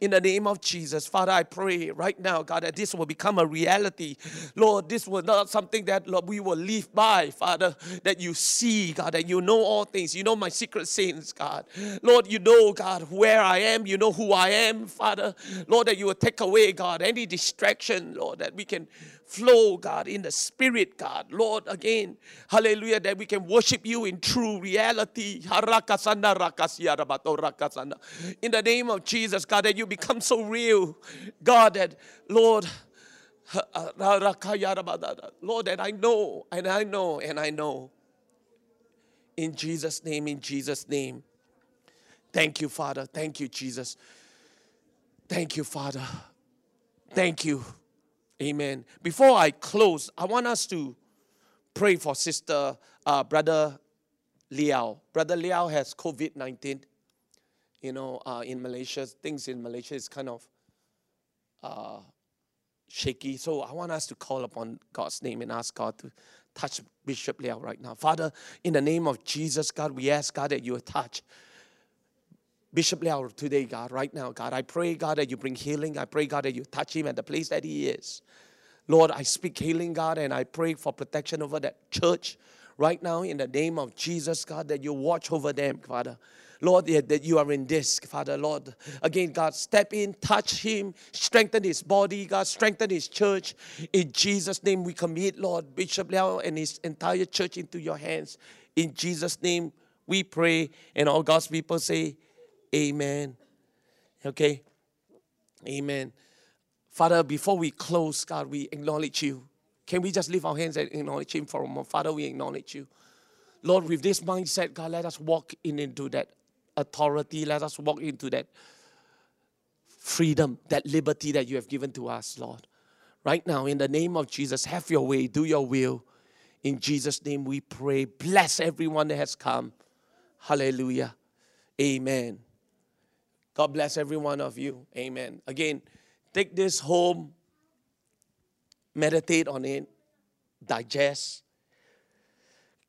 In the name of Jesus, Father, I pray right now, God, that this will become a reality. Lord, this will not something that Lord, we will live by, Father, that you see, God, that you know all things. You know my secret sins, God. Lord, you know, God, where I am. You know who I am, Father. Lord, that you will take away, God, any distraction, Lord, that we can flow, God, in the Spirit, God. Lord, again, hallelujah, that we can worship you in true reality. In the name of Jesus, God, that you become so real, God, that, Lord, Lord, that I know, and I know, and I know. In Jesus' name, in Jesus' name. Thank you, Father. Thank you, Jesus. Thank you, Father. Thank you. Amen. Before I close, I want us to pray for Sister uh, Brother Liao. Brother Liao has COVID 19. You know, uh, in Malaysia, things in Malaysia is kind of uh, shaky. So I want us to call upon God's name and ask God to touch Bishop Liao right now. Father, in the name of Jesus, God, we ask God that you touch Bishop Liao today, God, right now, God. I pray, God, that you bring healing. I pray, God, that you touch him at the place that he is. Lord, I speak healing, God, and I pray for protection over that church right now in the name of Jesus, God, that you watch over them, Father. Lord, that you are in this, Father, Lord. Again, God, step in, touch him, strengthen his body, God, strengthen his church. In Jesus' name, we commit, Lord, Bishop Liao and his entire church into your hands. In Jesus' name, we pray. And all God's people say, Amen. Okay? Amen. Father, before we close, God, we acknowledge you. Can we just lift our hands and acknowledge Him for a moment? Father, we acknowledge you. Lord, with this mindset, God, let us walk in into that authority. Let us walk into that freedom, that liberty that you have given to us, Lord. Right now, in the name of Jesus, have your way, do your will. In Jesus' name we pray. Bless everyone that has come. Hallelujah. Amen. God bless every one of you. Amen. Again, take this home, meditate on it, digest.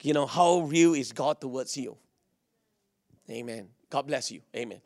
You know, how real is God towards you? Amen. God bless you. Amen.